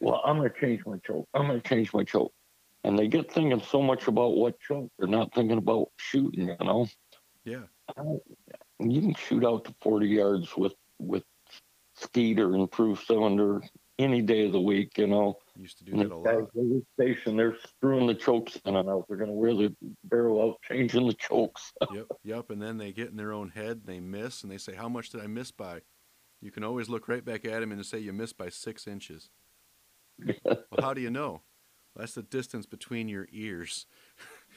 Well, I'm gonna change my choke. I'm gonna change my choke, and they get thinking so much about what choke. They're not thinking about shooting. You know, yeah, you can shoot out to 40 yards with with skeeter and proof cylinder any day of the week. You know. used to do And that a guys lot. at the station, they're screwing the chokes in and out. They're going to wear the barrel out, changing the chokes. yep, yep. And then they get in their own head, they miss, and they say, "How much did I miss by?" You can always look right back at him and say you missed by six inches. well, how do you know? That's the distance between your ears.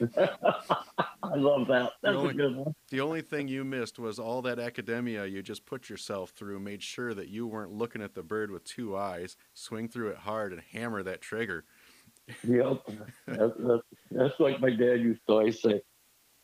I love that. That's only- a good one. The only thing you missed was all that academia you just put yourself through, made sure that you weren't looking at the bird with two eyes, swing through it hard, and hammer that trigger. Yep. That's, that's, that's like my dad used to always say.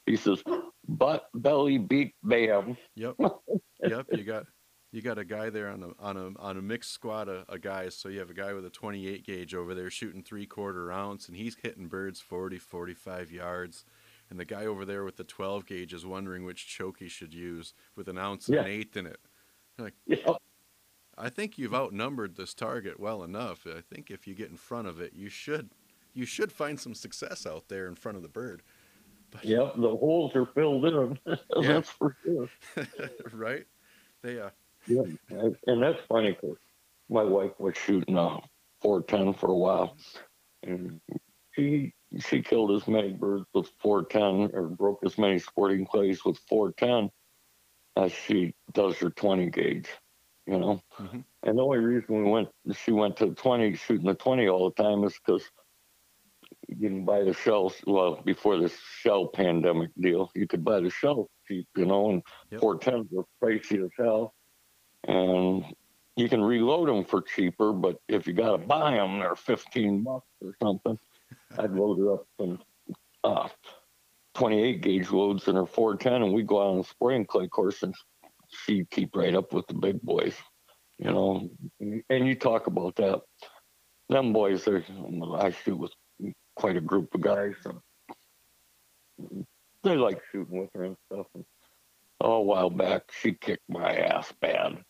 He says, butt, belly, beak, bam. Yep, yep. You got you got a guy there on a on a on a mixed squad of, of guys. So you have a guy with a 28 gauge over there shooting three quarter ounce, and he's hitting birds 40, 45 yards. And the guy over there with the 12 gauge is wondering which choke he should use with an ounce and an eighth in it. Yep. I think you've outnumbered this target well enough. I think if you get in front of it, you should you should find some success out there in front of the bird. But, Yep. The holes are filled in. that's for sure. right? They uh Yeah. And that's funny because my wife was shooting a 410 for a while. And she she killed as many birds with 410 or broke as many sporting clays with 410 as she does her 20 gauge, you know. Mhm. And the only reason we went, she went to 20, shooting the 20 all the time is because you can buy the shells. Well, before this shell pandemic deal, you could buy the shell cheap, you know, and Yep. 410s were pricey as hell. And you can reload them for cheaper, but if you got to buy them, they're 15 bucks or something. I'd load her up some uh, 28 gauge loads in her 410, and we go out on the sporting clay course, and she'd keep right up with the big boys, you know. And you talk about that. Them boys, are, I shoot with quite a group of guys. They like shooting with her and stuff. And, a while back, she kicked my ass bad.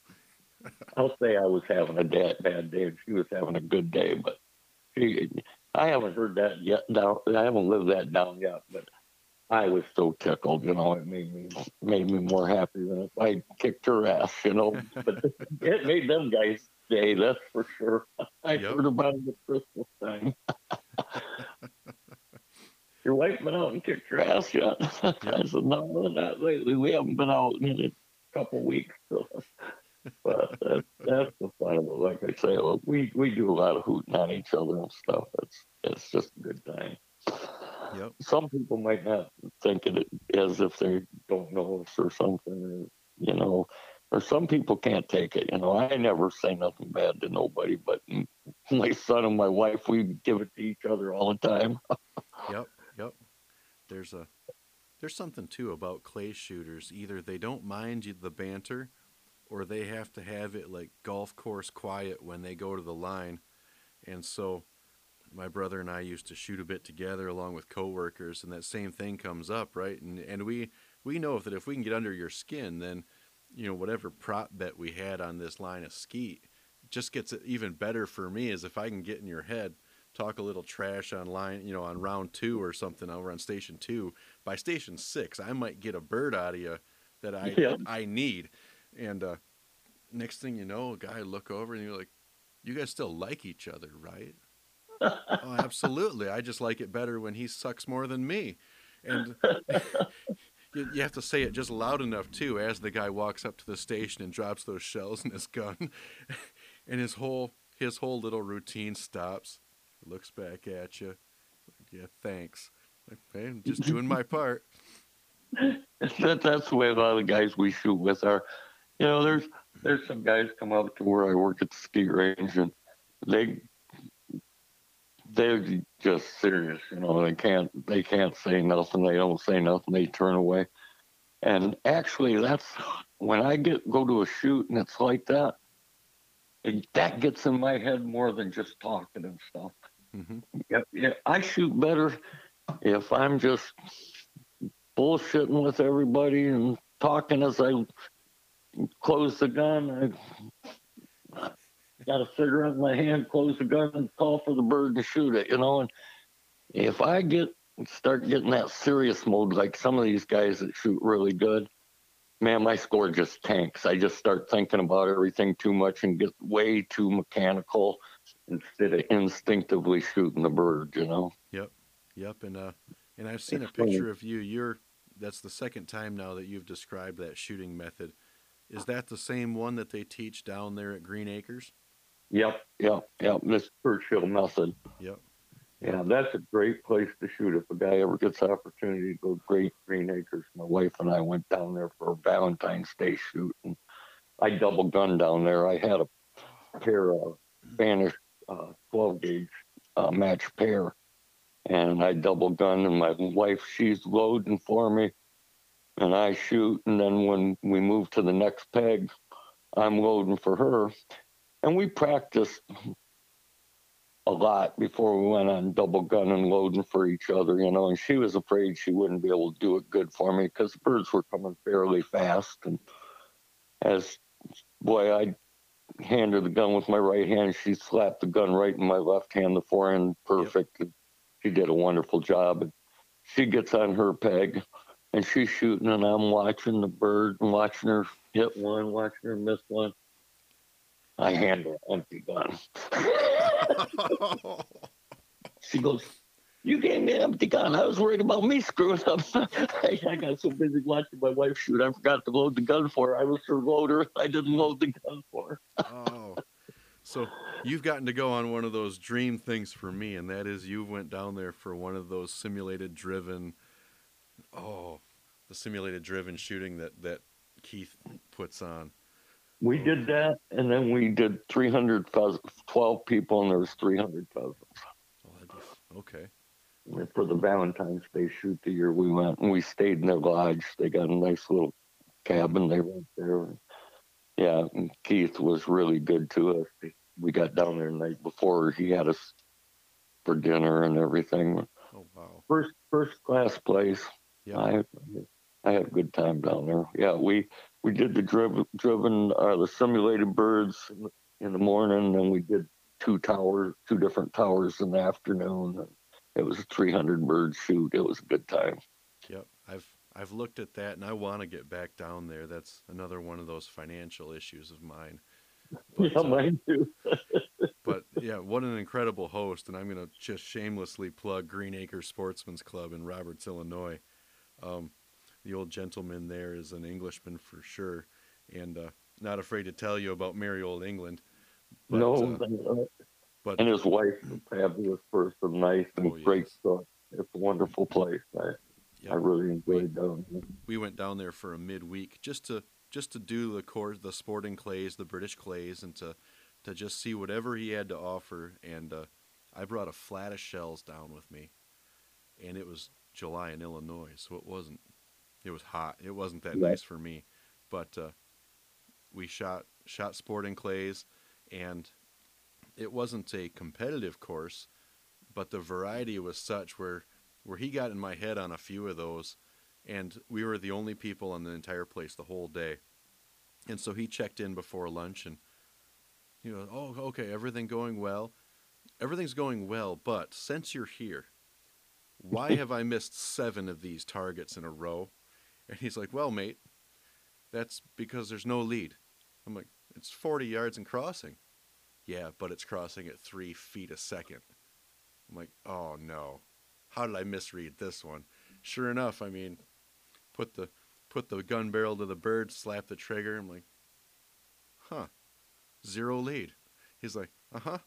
I'll say I was having a bad, bad day, and she was having a good day, but she, I haven't heard that yet. Down, I haven't lived that down yet, but I was so tickled. You know, it made me made me more happy than if I kicked her ass. You know, but it made them guys day. That's for sure. I Yep. heard about it at Christmas time. Your wife been out and kicked your ass yet? I said, no, not lately. We haven't been out in a couple weeks. So. But that, that's the fun of it. Like I say, look, we, we do a lot of hooting on each other and stuff. It's it's just a good time. Yep. Some people might not think of it as if they don't know us or something, or, you know, or some people can't take it. You know, I never say nothing bad to nobody, but my son and my wife, we give it to each other all the time. Yep, yep. There's a there's something too about clay shooters. Either they don't mind the banter, or they have to have it like golf course quiet when they go to the line. And so, my brother and I used to shoot a bit together along with coworkers, and that same thing comes up, right? And and we we know that if we can get under your skin, then you know whatever prop bet we had on this line of skeet just gets it even better for me. Is if I can get in your head talk a little trash on line, you know, on round two or something over on station two. By station six, I might get a bird out of you that I Yeah. I need. And uh, next thing you know, a guy look over and you're like, "You guys still like each other, right?" oh, absolutely. I just like it better when he sucks more than me. And you, you have to say it just loud enough too, as the guy walks up to the station and drops those shells in his gun, and his whole his whole little routine stops, looks back at you, like, yeah, thanks. Like, hey, I'm just doing my part. that, that's the way a lot of the guys we shoot with are. You know, there's there's some guys come up to where I work at the skeet range, and they they're just serious. You know, they can't they can't say nothing. They don't say nothing. They turn away. And actually, that's when I get go to a shoot and it's like that. It, that gets in my head more than just talking and stuff. hmm Yeah, yeah, I shoot better if I'm just bullshitting with everybody and talking as I close the gun. I got a cigarette in my hand, close the gun, and call for the bird to shoot it. You know, and if I get start getting that serious mode, like some of these guys that shoot really good, man, my score just tanks. I just start thinking about everything too much and get way too mechanical instead of instinctively shooting the bird. You know. Yep, Yep. and uh, and I've seen a It's funny. picture of you. You're that's the second time now that you've described that shooting method. Is that the same one that they teach down there at Green Acres? Yep, yep, yep. This Churchill method. Yep. Yeah, that's a great place to shoot if a guy ever gets the opportunity to go to Great Green Acres. My wife and I went down there for a Valentine's Day shoot, and I double gunned down there. I had a pair of Spanish uh, 12 gauge uh, match pair, and I double gunned, and my wife she's loading for me, and I shoot, and then when we move to the next peg, I'm loading for her, and we practiced a lot before we went on double gun and loading for each other, you know. And she was afraid she wouldn't be able to do it good for me because the birds were coming fairly fast. And as boy, I hand her the gun with my right hand, she slapped the gun right in my left hand, the forehand perfect. And She did a wonderful job. And she gets on her peg and she's shooting, and I'm watching the bird and watching her hit one, watching her miss one. I hand her an empty gun. She goes, You gave me an empty gun. I was worried about me screwing up. I, I got so busy watching my wife shoot, I forgot to load the gun for her. I was her loader. I didn't load the gun for her. oh, so you've gotten to go on one of those dream things for me, and that is you went down there for one of those simulated driven. Oh, the simulated driven shooting that that Keith puts on. We did that, and then we did 300 pheasants, 12 people, and there was 300 pheasants. Oh, okay. For the Valentine's Day shoot the year we went, and we stayed in their lodge. They got a nice little cabin. They went there. Yeah, and Keith was really good to us. We got down there the night before. He had us for dinner and everything. Oh wow. First, first class place. Yeah. I I had a good time down there. Yeah, we we did the driven driven uh, the simulated birds in the morning, and we did two towers, two different towers in the afternoon. It was a 300 bird shoot. It was a good time. Yep, I've I've looked at that and I want to get back down there. That's another one of those financial issues of mine. But, yeah, uh, mine too. but yeah, what an incredible host! And I'm going to just shamelessly plug Green Acre Sportsman's Club in Roberts, Illinois. Um, the old gentleman there is an Englishman for sure, and uh, not afraid to tell you about merry old England. But, no, uh, but and his wife, a fabulous person, nice and oh, great yes. stuff. It's a wonderful place. I, yep. I really enjoyed down there. We went down there for a midweek just to just to do the course, the sporting clays, the British clays, and to to just see whatever he had to offer. And uh, I brought a flat of shells down with me, and it was July in Illinois, so it wasn't. It was hot. It wasn't that nice for me, but uh, we shot shot sporting clays, and it wasn't a competitive course, but the variety was such where where he got in my head on a few of those, and we were the only people on the entire place the whole day, and so he checked in before lunch and you know oh okay everything going well, everything's going well, but since you're here, why have I missed seven of these targets in a row? And he's like, well mate, that's because there's no lead. I'm like, it's 40 yards and crossing. Yeah, but it's crossing at three feet a second. I'm like, oh no. How did I misread this one? Sure enough, I mean, put the put the gun barrel to the bird, slap the trigger. I'm like, huh, zero lead. He's like, uh huh.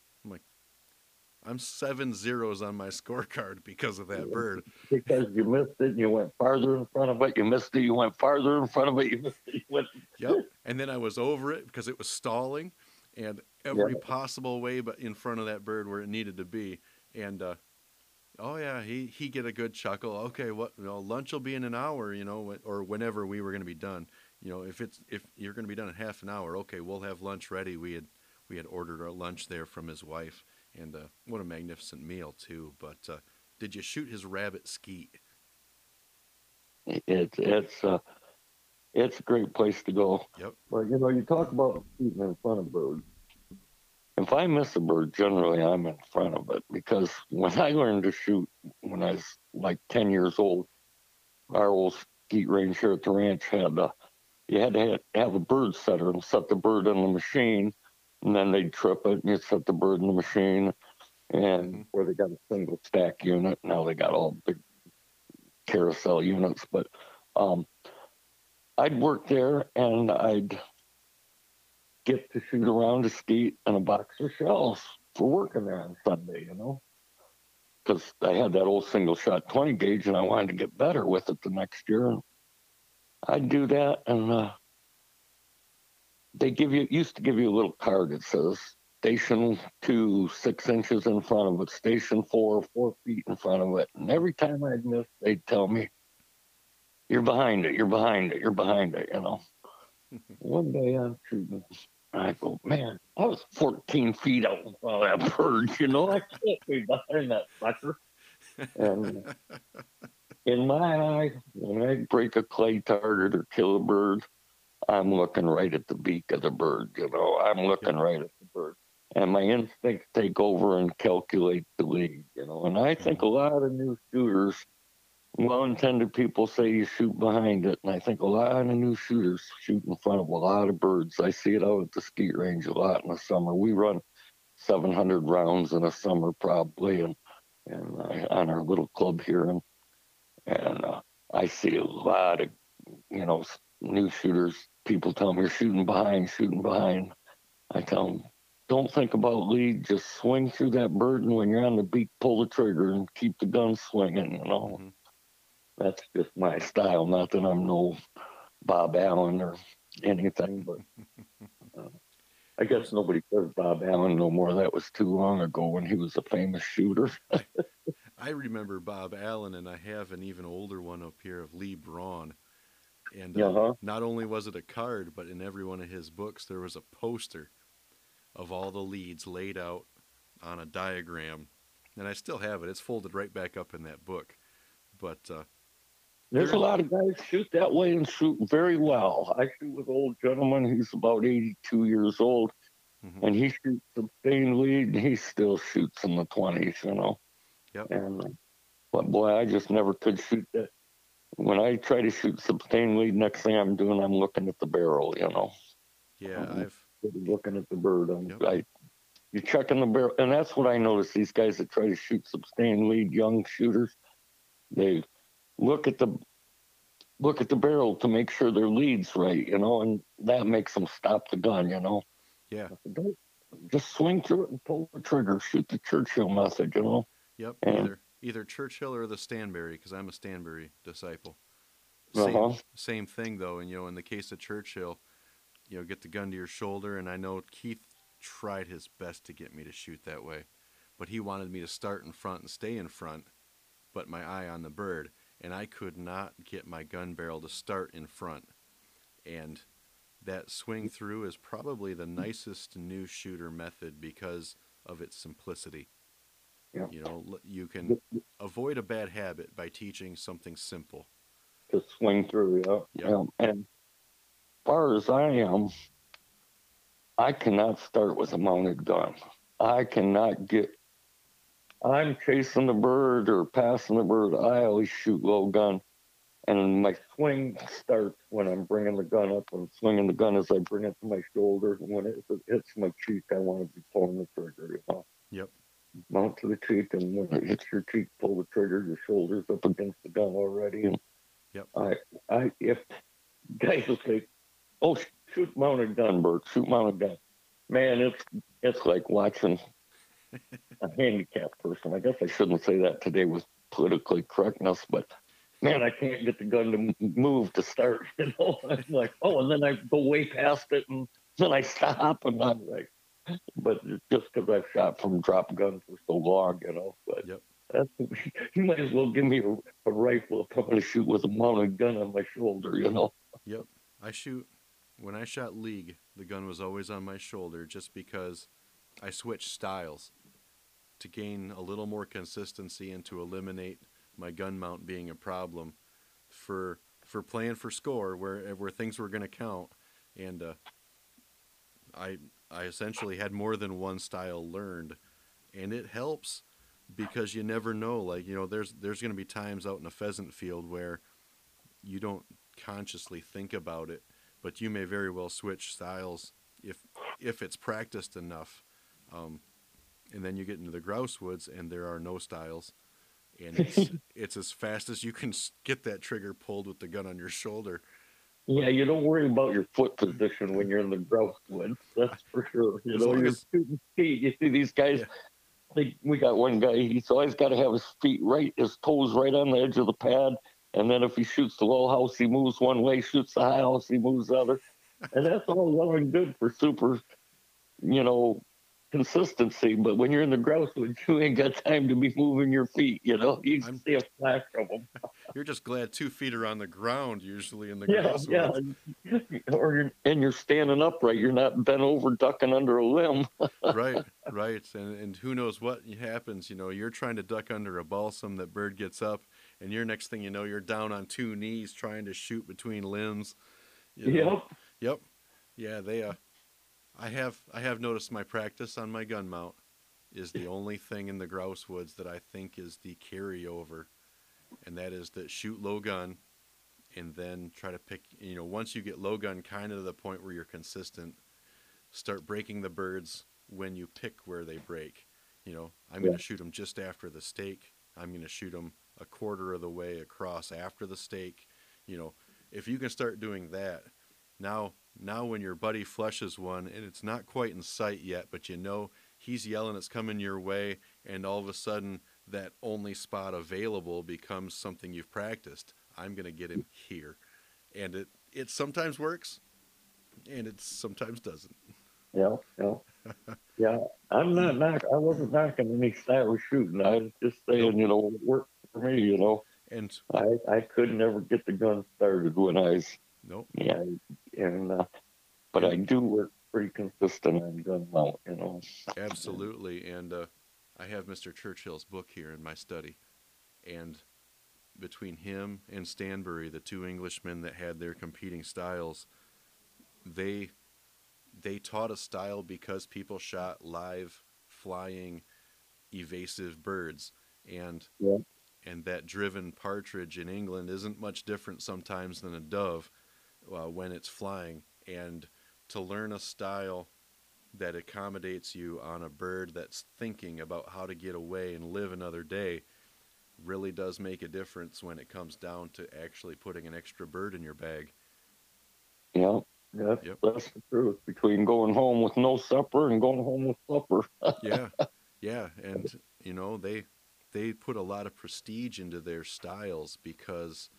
I'm seven zeros on my scorecard because of that bird. Because you missed it, and you went farther in front of it. You missed it, you went farther in front of it. You missed it, you went. yep. And then I was over it because it was stalling, and every yeah. possible way, but in front of that bird where it needed to be. And uh, oh yeah, he he get a good chuckle. Okay, what you know, lunch will be in an hour, you know, or whenever we were going to be done. You know, if it's if you're going to be done in half an hour, okay, we'll have lunch ready. We had we had ordered our lunch there from his wife and uh, what a magnificent meal too. But uh, did you shoot his rabbit skeet? It's it's uh, it's a great place to go. Yep. But you know, you talk about shooting in front of birds. If I miss a bird, generally I'm in front of it because when I learned to shoot when I was like ten years old, our old skeet range here at the ranch had a you had to have, have a bird setter and set the bird in the machine and then they'd trip it and you'd set the bird in the machine and mm-hmm. where they got a single stack unit now they got all big carousel units but um, i'd work there and i'd get to shoot around a skeet and a box of shells for working there on sunday you know because i had that old single shot 20 gauge and i wanted to get better with it the next year i'd do that and uh, they give you used to give you a little card that says station two six inches in front of it, station four four feet in front of it, and every time I'd miss, they'd tell me, "You're behind it. You're behind it. You're behind it." You know. One day I'm shooting. I go, man, I was 14 feet out of that bird. You know, I can't be behind that sucker. And in my eye, when I break a clay target or kill a bird, I'm looking right at the beak of the bird. You know, I'm looking yeah. right at the bird, and my instincts take over and calculate the lead. You know, and I think a lot of new shooters, well-intended people say you shoot behind it, and I think a lot of new shooters shoot in front of a lot of birds. I see it out at the skeet range a lot in the summer. We run 700 rounds in a summer probably, and and uh, on our little club here, and and uh, I see a lot of you know new shooters people tell me you're shooting behind, shooting behind. I tell them, don't think about lead. Just swing through that bird, and when you're on the beat, pull the trigger and keep the gun swinging. You know, mm-hmm. that's just my style. Not that I'm no Bob Allen or anything, but uh, I guess nobody says Bob Allen no more. That was too long ago when he was a famous shooter. I remember Bob Allen, and I have an even older one up here of Lee Braun and uh, uh-huh. not only was it a card, but in every one of his books, there was a poster of all the leads laid out on a diagram. And I still have it. It's folded right back up in that book. But uh, there's a lot of guys shoot that way and shoot very well. I shoot with old gentleman. He's about 82 years old. Mhm. and he shoots sustained lead, and he still shoots in the twenties, you know. Yep. And uh, but boy, I just never could shoot that. When I try to shoot lead, next thing I'm doing, I'm looking at the barrel, you know, Yeah, Mhm. I've looking at the bird. I'm, Yep. I, you're checking the barrel, and that's what I notice. These guys that try to shoot lead, young shooters, they look at the look at the barrel to make sure their lead's right, you know, and that makes them stop the gun, you know. yeah, Don't just swing through it and pull the trigger. Shoot the Churchill method, you know. yep. And- Either either Churchill or the Stanbury, because I'm a Stanbury disciple. Same, Uh-huh. same thing though, and you know, in the case of Churchill, you know, get the gun to your shoulder, and I know Keith tried his best to get me to shoot that way, but he wanted me to start in front and stay in front, but my eye on the bird, and I could not get my gun barrel to start in front, and that swing through is probably the nicest new shooter method because of its simplicity. Yeah. You know, you can avoid a bad habit by teaching something simple. to swing through. Yeah. Yeah. yeah. And as far as I am, I cannot start with a mounted gun. I cannot get. I'm chasing the bird or passing the bird. I always shoot low gun, and my swing starts when I'm bringing the gun up and swinging the gun as I bring it to my shoulder. And when it, it hits my cheek, I want to be pulling the trigger. You know. Yep. Mount to the cheek, and when it hits your cheek, pull the trigger. Your shoulders up against the gun already, and Yep. I, I, if guys will say, "Oh, sh- shoot mounted gun, Bert, shoot mounted gun," man, it's it's like watching a handicapped person. I guess I shouldn't say that today with politically correctness, but man, I can't get the gun to move to start. You know, I'm like, oh, and then I go way past it, and then I stop, and I'm like, but just because I've shot from drop gun for so long, you know. But Yep. that's you might as well give me a, a rifle if I'm going to shoot with a mounted gun on my shoulder, you know. Yep. I shoot when I shot league, the gun was always on my shoulder just because I switched styles to gain a little more consistency and to eliminate my gun mount being a problem for for playing for score where where things were going to count and uh, I I essentially had more than one style learned and it helps because you never know like you know there's there's going to be times out in a pheasant field where you don't consciously think about it, but you may very well switch styles if if it's practiced enough. Um, and then you get into the grouse woods, and there are no styles, and it's it's as fast as you can get that trigger pulled with the gun on your shoulder. Yeah, you don't worry about your foot position when you're in the grouse woods. That's for sure. You know, long you're as- shooting feet. You see these guys. Yeah. Like we got one guy. He's always got to have his feet right, his toes right on the edge of the pad. And then if he shoots the low house, he moves one way. Shoots the high house, he moves the other. And that's all well and good for super, you know, consistency. But when you're in the grouse woods, you ain't got time to be moving your feet. You know, you I'm- see a flash of them. You're just glad two feet are on the ground usually in the Yeah, grouse yeah. woods. Or you're, and you're standing upright. You're not bent over, ducking under a limb. right, right, and and who knows what happens? You know, you're trying to duck under a balsam, that bird gets up, and your next thing you know, you're down on two knees trying to shoot between limbs. you know. Yep. Yep. Yeah, they uh I have I have noticed my practice on my gun mount is the only thing in the grouse woods that I think is the carryover. And that is that shoot low gun and then try to pick you know, once you get low gun kind of to the point where you're consistent, start breaking the birds when you pick where they break. You know, I'm going to shoot them just after the stake. I'm going to shoot them a quarter of the way across after the stake. You know, if you can start doing that, now now when your buddy flushes one and it's not quite in sight yet, but you know he's yelling it's coming your way, and all of a sudden that only spot available becomes something you've practiced. I'm gonna get him here, and it it sometimes works, and it sometimes doesn't. Yeah, yeah, yeah. I'm not knock. I wasn't knocking any style of shooting. I was just saying, you know, it worked for me. You know, And I I could never get the gun started when I was nope, yeah, and uh, but I do work pretty consistent on gun mount. You know. absolutely. And uh, I have Mr. Churchill's book here in my study, and between him and Stanbury, the two Englishmen that had their competing styles, they they taught a style because people shot live flying evasive birds and Yeah. and that driven partridge in England isn't much different sometimes than a dove uh, when it's flying and to learn a style that accommodates you on a bird that's thinking about how to get away and live another day really does make a difference when it comes down to actually putting an extra bird in your bag. Yeah, that's, Yep. that's the truth between going home with no supper and going home with supper. yeah yeah and you know they they put a lot of prestige into their styles because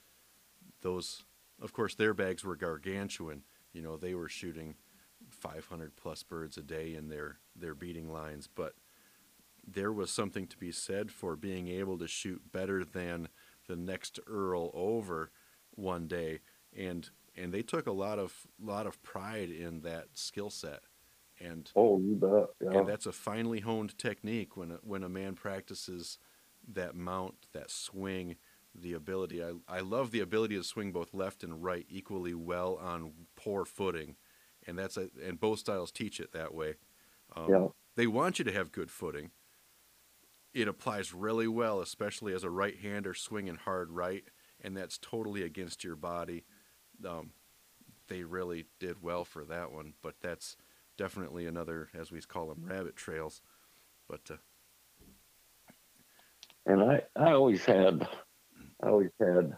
those of course their bags were gargantuan you know they were shooting 500 plus birds a day in their their beating lines but there was something to be said for being able to shoot better than the next earl over one day and and they took a lot of lot of pride in that skill set and Oh, you bet. Yeah. and that's a finely honed technique when a, when a man practices that mount, that swing, the ability. I, I love the ability to swing both left and right equally well on poor footing, and that's a, and both styles teach it that way. Um, Yeah. They want you to have good footing. It applies really well, especially as a right-hander swinging hard right, and that's totally against your body. Um, they really did well for that one, but that's definitely another, as we call them, rabbit trails. But uh, and I, I always had, I always had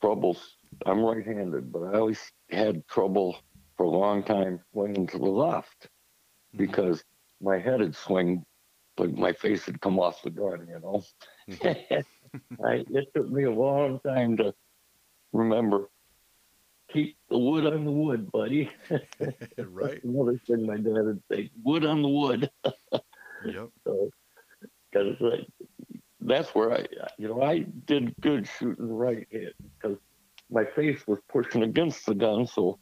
troubles. I'm right-handed, but I always had trouble for a long time swinging to the left Mhm. because my head would swing, but my face would come off the gun. You know, I, it took me a long time to remember. Keep the wood on the wood, buddy. right? Another thing my dad would say: wood on the wood. Yep. So, because like, that's where I, you know, I did good shooting right hit because my face was pushing against the gun. So,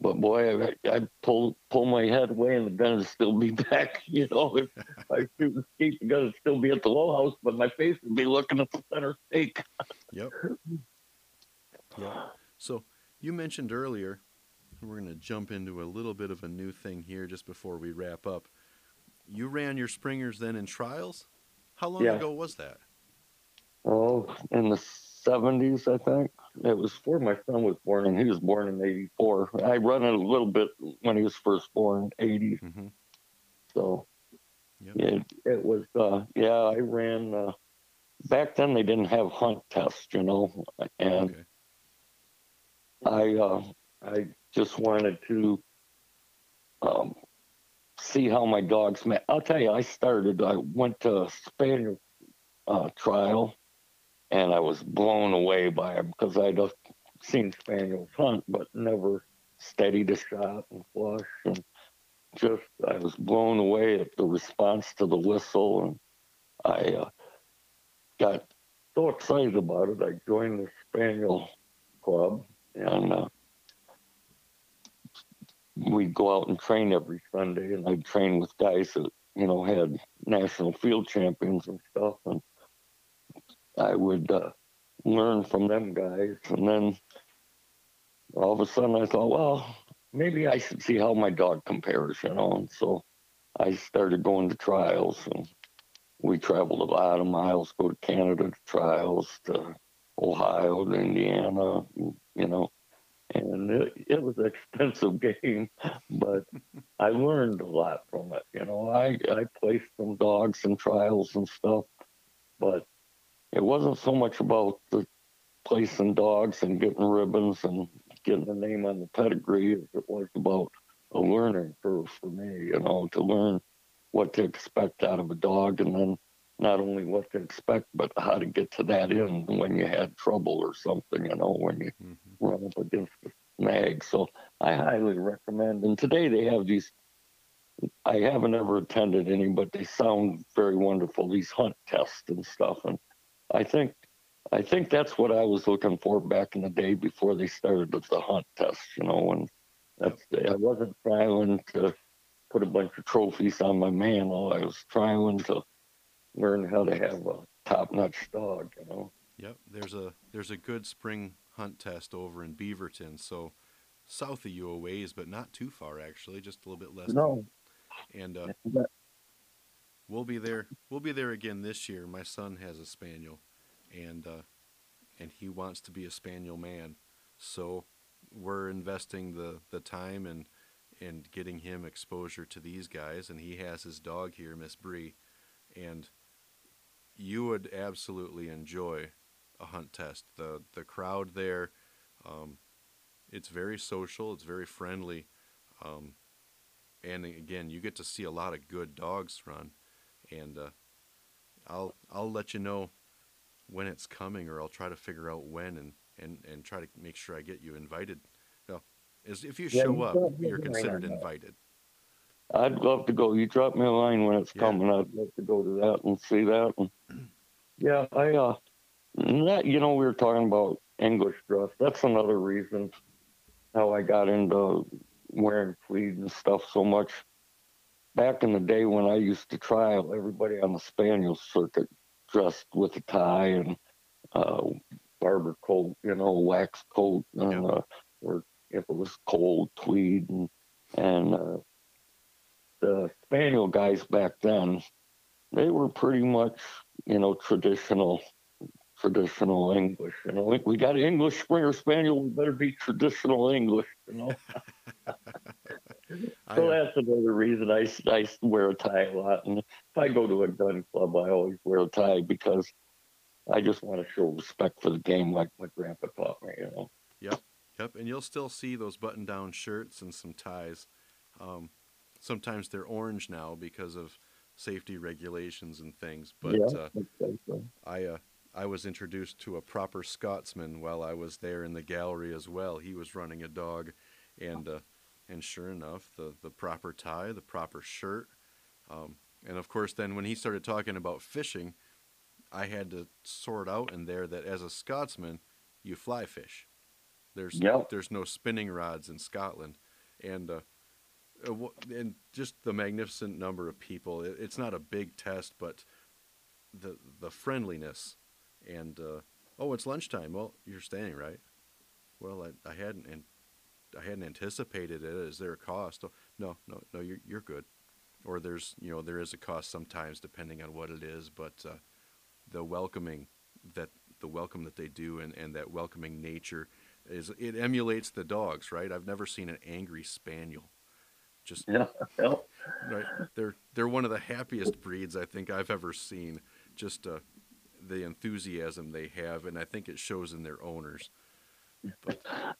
but boy, I, I pull pull my head away and the gun would still be back. You know, if I shoot and escape, the gun would still be at the low house, but my face would be looking at the center stake. Yep. Yep. So you mentioned earlier, we're going to jump into a little bit of a new thing here just before we wrap up. You ran your springers then in trials. How long Yeah. ago was that? Oh, in the seventies, I think it was before my son was born, and he was born in '84. I run it a little bit when he was first born, '80. hmm So Yep. it it was uh yeah, I ran uh back then they didn't have hunt tests, you know, and Okay. I uh I just wanted to um see how my dogs met. I'll tell you, I started I went to a spaniel uh trial and I was blown away by them because I'd seen spaniels hunt but never steadied a shot and flush and just I was blown away at the response to the whistle and I uh, got so excited about it I joined the spaniel club and uh, we'd go out and train every Sunday and I'd train with guys that you know had national field champions and stuff and I would uh, learn from them guys and then all of a sudden I thought well maybe I should see how my dog compares, you know. And so I started going to trials, and we traveled a lot of miles, go to Canada to trials, to Ohio, to Indiana, you know. And it, it was an expensive game, but I learned a lot from it. You know, I, I placed some dogs in trials and stuff, but it wasn't so much about the placing dogs and getting ribbons and getting the name on the pedigree as it was about a learning curve for me, you know, to learn what to expect out of a dog and then not only what to expect, but how to get to that end when you had trouble or something, you know, when you hmm run up against the snag. So I highly recommend. And today they have these. I haven't ever attended any, but they sound very wonderful. These hunt tests and stuff, and I think, I think that's what I was looking for back in the day before they started with the hunt tests. You know, and that's I wasn't trying to put a bunch of trophies on my mantle. I was trying to learn how to have a top-notch dog. You know. Yep. There's a there's a good spring hunt test over in Beaverton. So south of you a ways, but not too far actually, just a little bit less. No. And uh, we'll be there. We'll be there again this year. My son has a spaniel, and uh, and he wants to be a spaniel man. So we're investing the the time and and getting him exposure to these guys. And he has his dog here, Miss Bree, and you would absolutely enjoy a hunt test. the The crowd there, um, it's very social. It's very friendly. Um, and again, you get to see a lot of good dogs run, and uh, I'll I'll let you know when it's coming, or I'll try to figure out when, and and and try to make sure I get you invited. No, is if you Yeah, show you up, you're considered invited. I'd love to go. You drop me a line when it's Yeah. coming. I'd love to go to that and see that. And, yeah, I uh, that you know we were talking about English dress. That's another reason how I got into wearing tweed and stuff so much. Back in the day when I used to trial, everybody on the spaniel circuit dressed with a tie and uh, Barbour coat, you know, wax coat, and Yeah. uh, or if it was cold, tweed and and uh, the spaniel guys back then, they were pretty much, you know, traditional, traditional English. You know, we, we got an English Springer Spaniel, we better be traditional English. You know, so that's another reason I, I wear a tie a lot. And if I go to a gun club, I always wear a tie because I just want to show respect for the game, like my grandpa taught me. You know. Yep. Yep, and you'll still see those button-down shirts and some ties. Um, sometimes they're orange now because of safety regulations and things. But yeah, uh, so. I uh, I was introduced to a proper Scotsman while I was there in the gallery as well. He was running a dog, and uh, and sure enough, the the proper tie, the proper shirt, um, and of course, then when he started talking about fishing, I had to sort out in there that as a Scotsman, you fly fish. There's Yep. there's no spinning rods in Scotland, and uh, and just the magnificent number of people. it's not a big test, but the the friendliness and uh, oh, it's lunchtime. Well, you're staying right. Well, I, I hadn't and I hadn't anticipated it. Is there a cost? Oh, no, no, no. You're you're good. Or there's you know there is a cost sometimes depending on what it is, but uh, the welcoming that the welcome that they do and, and that welcoming nature is it emulates the dogs, right? I've never seen an angry spaniel. Just Yeah, right they're they're one of the happiest breeds i think i've ever seen just uh, the enthusiasm they have and i think it shows in their owners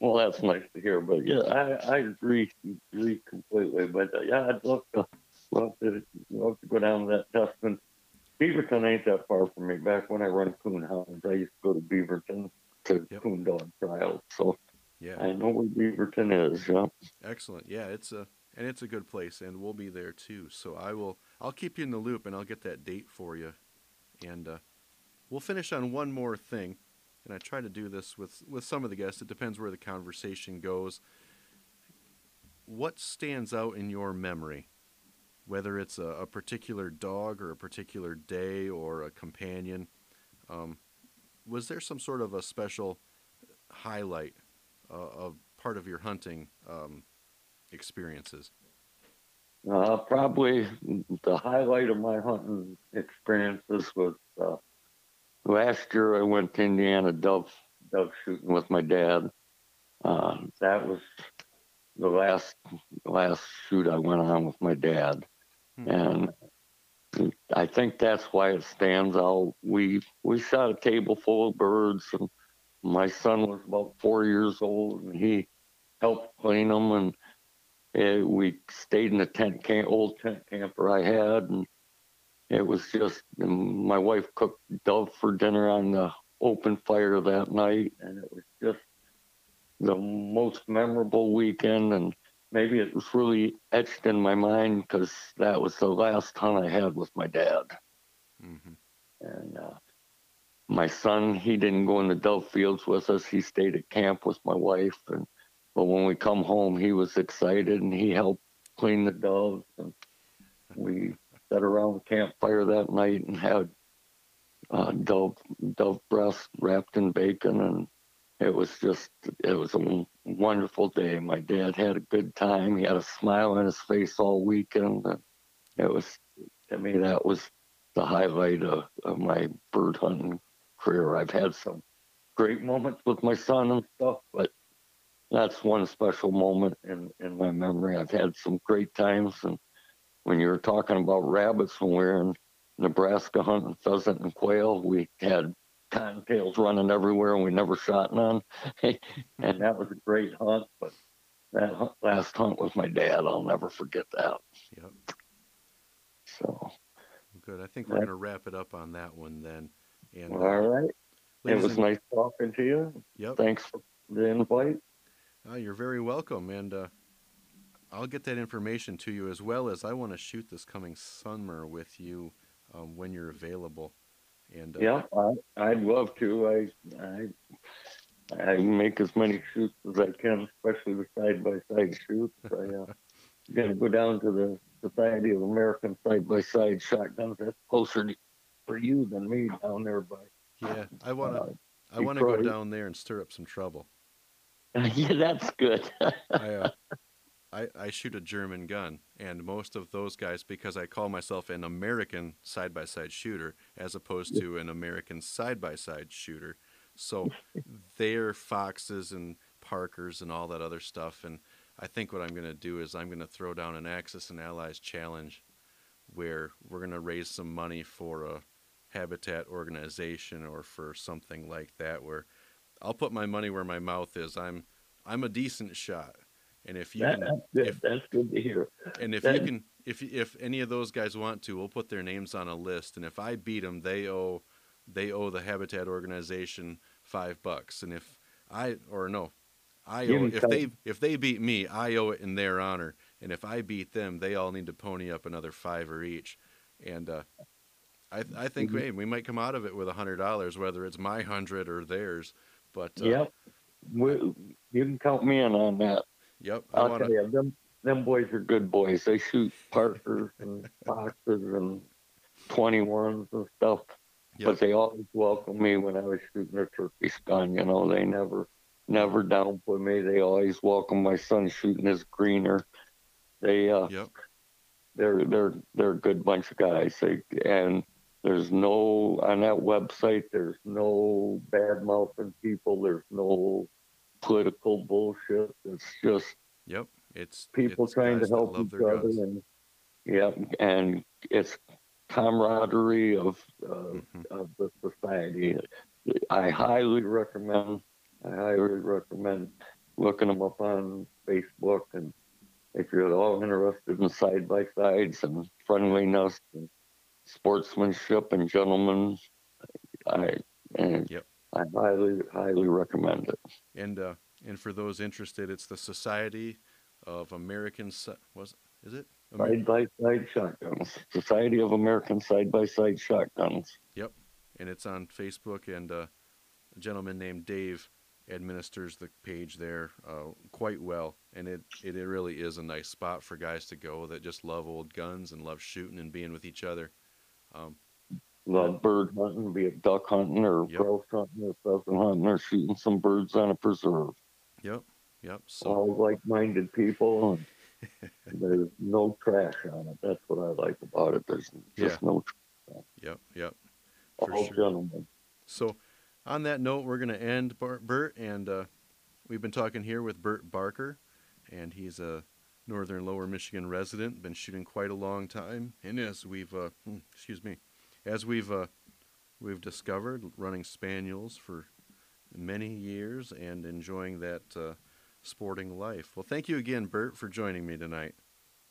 Well, that's nice to hear, but yeah, I, I agree, agree completely. But uh, yeah, I'd love to, love to, love to go down that Dustin. Beaverton ain't that far from me. Back when I run coon hounds, I used to go to Beaverton to Yep. coon dog trials, so yeah. I know where Beaverton is. Yeah, excellent. Yeah it's a and it's a good place and we'll be there too. So i will i'll keep you in the loop and i'll get that date for you. And uh, we'll finish on one more thing and i try to do this with with some of the guests. It depends where the conversation goes. What stands out in your memory? Whether it's a, a particular dog or a particular day or a companion um, was there some sort of a special highlight of part of your hunting um, experiences uh, probably the highlight of my hunting experiences was uh, last year. I went to Indiana dove dove shooting with my dad. Uh, that was the last last shoot I went on with my dad, Hmm. and I think that's why it stands out. We we shot a table full of birds, and my son was about four years old, and he helped clean them, and eh, we stayed in the tent camp, old tent camper I had, and it was just my wife cooked dove for dinner on the open fire that night, and it was just the most memorable weekend, and maybe it was really etched in my mind because that was the last hunt I had with my dad. hmm And uh, my son, he didn't go in the dove fields with us. He stayed at camp with my wife. And but when we come home, he was excited and he helped clean the doves. And we sat around the campfire that night and had uh, dove dove breast wrapped in bacon and it was just it was a wonderful day. My dad had a good time. He had a smile on his face all weekend. And it was to me that was the highlight of, of my bird hunting career. I've had some great moments with my son and stuff, but that's one special moment in, in my memory. I've had some great times and when you were talking about rabbits when we were in Nebraska hunting pheasant and quail, we had cottontails running everywhere and we never shot none. and that was a great hunt, but that last hunt with my dad, I'll never forget that. Yep. So good. I think we're going to wrap it up on that one then. And all right. It was and, nice talking to you. Yep. Thanks for the invite. Oh, you're very welcome. And uh, I'll get that information to you as well as I want to shoot this coming summer with you um, when you're available. And uh, yeah, I, would love to. I, I I make as many shoots as I can, especially the side by side shoots. I uh, gonna go down to the Society of American Side by Side Shotguns. That's closer to, for you than me down there but Yeah, I wanna uh, I wanna go down there and stir up some trouble. yeah, that's good. I, uh, I, I shoot a German gun, and most of those guys, because I call myself an American side by side shooter as opposed to an American side by side shooter, so they're foxes and Parkers and all that other stuff. And I think what I'm going to do is I'm going to throw down an Axis and Allies challenge where we're going to raise some money for a habitat organization or for something like that where I'll put my money where my mouth is. I'm I'm a decent shot. And if you that, can, that's good. If, that's good to hear. And if that, you can, if if any of those guys want to, we'll put their names on a list. And if I beat them, they owe they owe the Habitat organization five bucks. And if I or no, I owe if they if they beat me, I owe it in their honor. And if I beat them, they all need to pony up another five or each. And uh, I I think mm-hmm. hey, we might come out of it with a hundred dollars, whether it's my hundred or theirs. But uh, yep, we, you can count me in on that. Yep. I will wanna... tell you, them them boys are good boys. They shoot Parkers and Foxes and twenty ones and stuff. Yep. But they always welcomed me when I was shooting a turkey gun. You know, they never never downput me. They always welcome my son shooting his greener. They uh yep. they're they're they're a good bunch of guys. They and there's no on that website there's no bad mouthing people, there's no political bullshit. It's just yep, it's people it's trying to help each other, guns. and yeah, and it's camaraderie of uh, mm-hmm. of the society. I highly recommend. I highly recommend looking them up on Facebook, and if you're at all interested in side by sides and friendliness and sportsmanship and gentlemen, I and yep. I highly, highly recommend it. And uh, and for those interested, it's the Society of American was is it side by side shotguns? Society of American side by side shotguns. Yep, and it's on Facebook, and uh, a gentleman named Dave administers the page there uh, quite well, and it, it it really is a nice spot for guys to go that just love old guns and love shooting and being with each other. Um, love bird hunting, be it duck hunting or yep. grouse hunting or pheasant hunting or shooting some birds on a preserve. Yep, yep. So all like-minded people, and there's no trash on it. That's what I like about it. There's just yeah. no. Trash. Yep, yep. For all sure. gentlemen. So, on that note, we're going to end Bert, and uh, we've been talking here with Bert Barker, and he's a northern Lower Michigan resident, been shooting quite a long time, and as we've, uh, hmm, excuse me, as we've uh, we've discovered, running spaniels for many years and enjoying that uh, sporting life. Well, thank you again, Bert, for joining me tonight.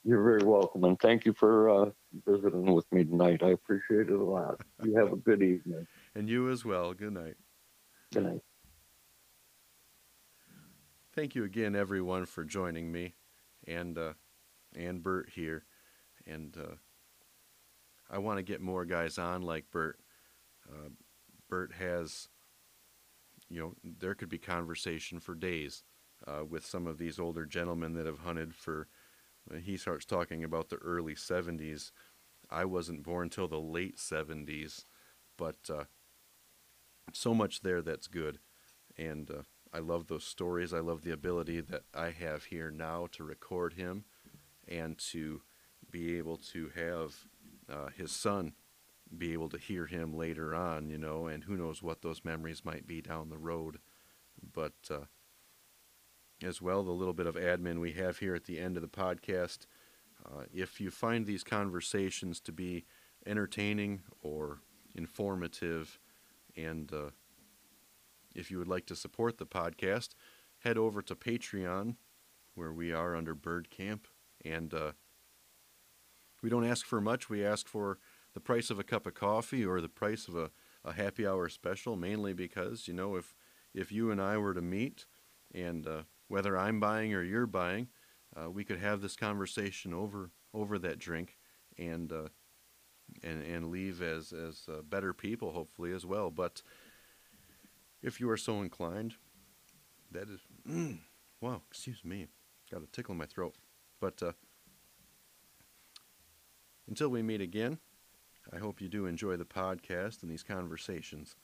You're very welcome, and thank you for uh, visiting with me tonight. I appreciate it a lot. You have a good evening. and you as well. Good night. Good night. Thank you again, everyone, for joining me, and uh, and Bert here, and uh, I want to get more guys on like Bert. Uh, Bert has, you know, there could be conversation for days uh, with some of these older gentlemen that have hunted for. He starts talking about the early 70s. I wasn't born till the late 70s, but uh, so much there that's good. And uh, I love those stories. I love the ability that I have here now to record him and to be able to have uh, his son be able to hear him later on, you know, and who knows what those memories might be down the road. But uh, as well, the little bit of admin we have here at the end of the podcast. Uh, if you find these conversations to be entertaining or informative, and uh, if you would like to support the podcast, head over to Patreon, where we are under Bird Camp, and uh, we don't ask for much. We ask for the price of a cup of coffee or the price of a, a happy hour special, mainly because you know if if you and I were to meet, and uh, whether I'm buying or you're buying, uh, we could have this conversation over over that drink, and uh, and and leave as as uh, better people, hopefully as well. But if you are so inclined, that is mm, wow. Excuse me, got a tickle in my throat. But uh, until we meet again, I hope you do enjoy the podcast and these conversations.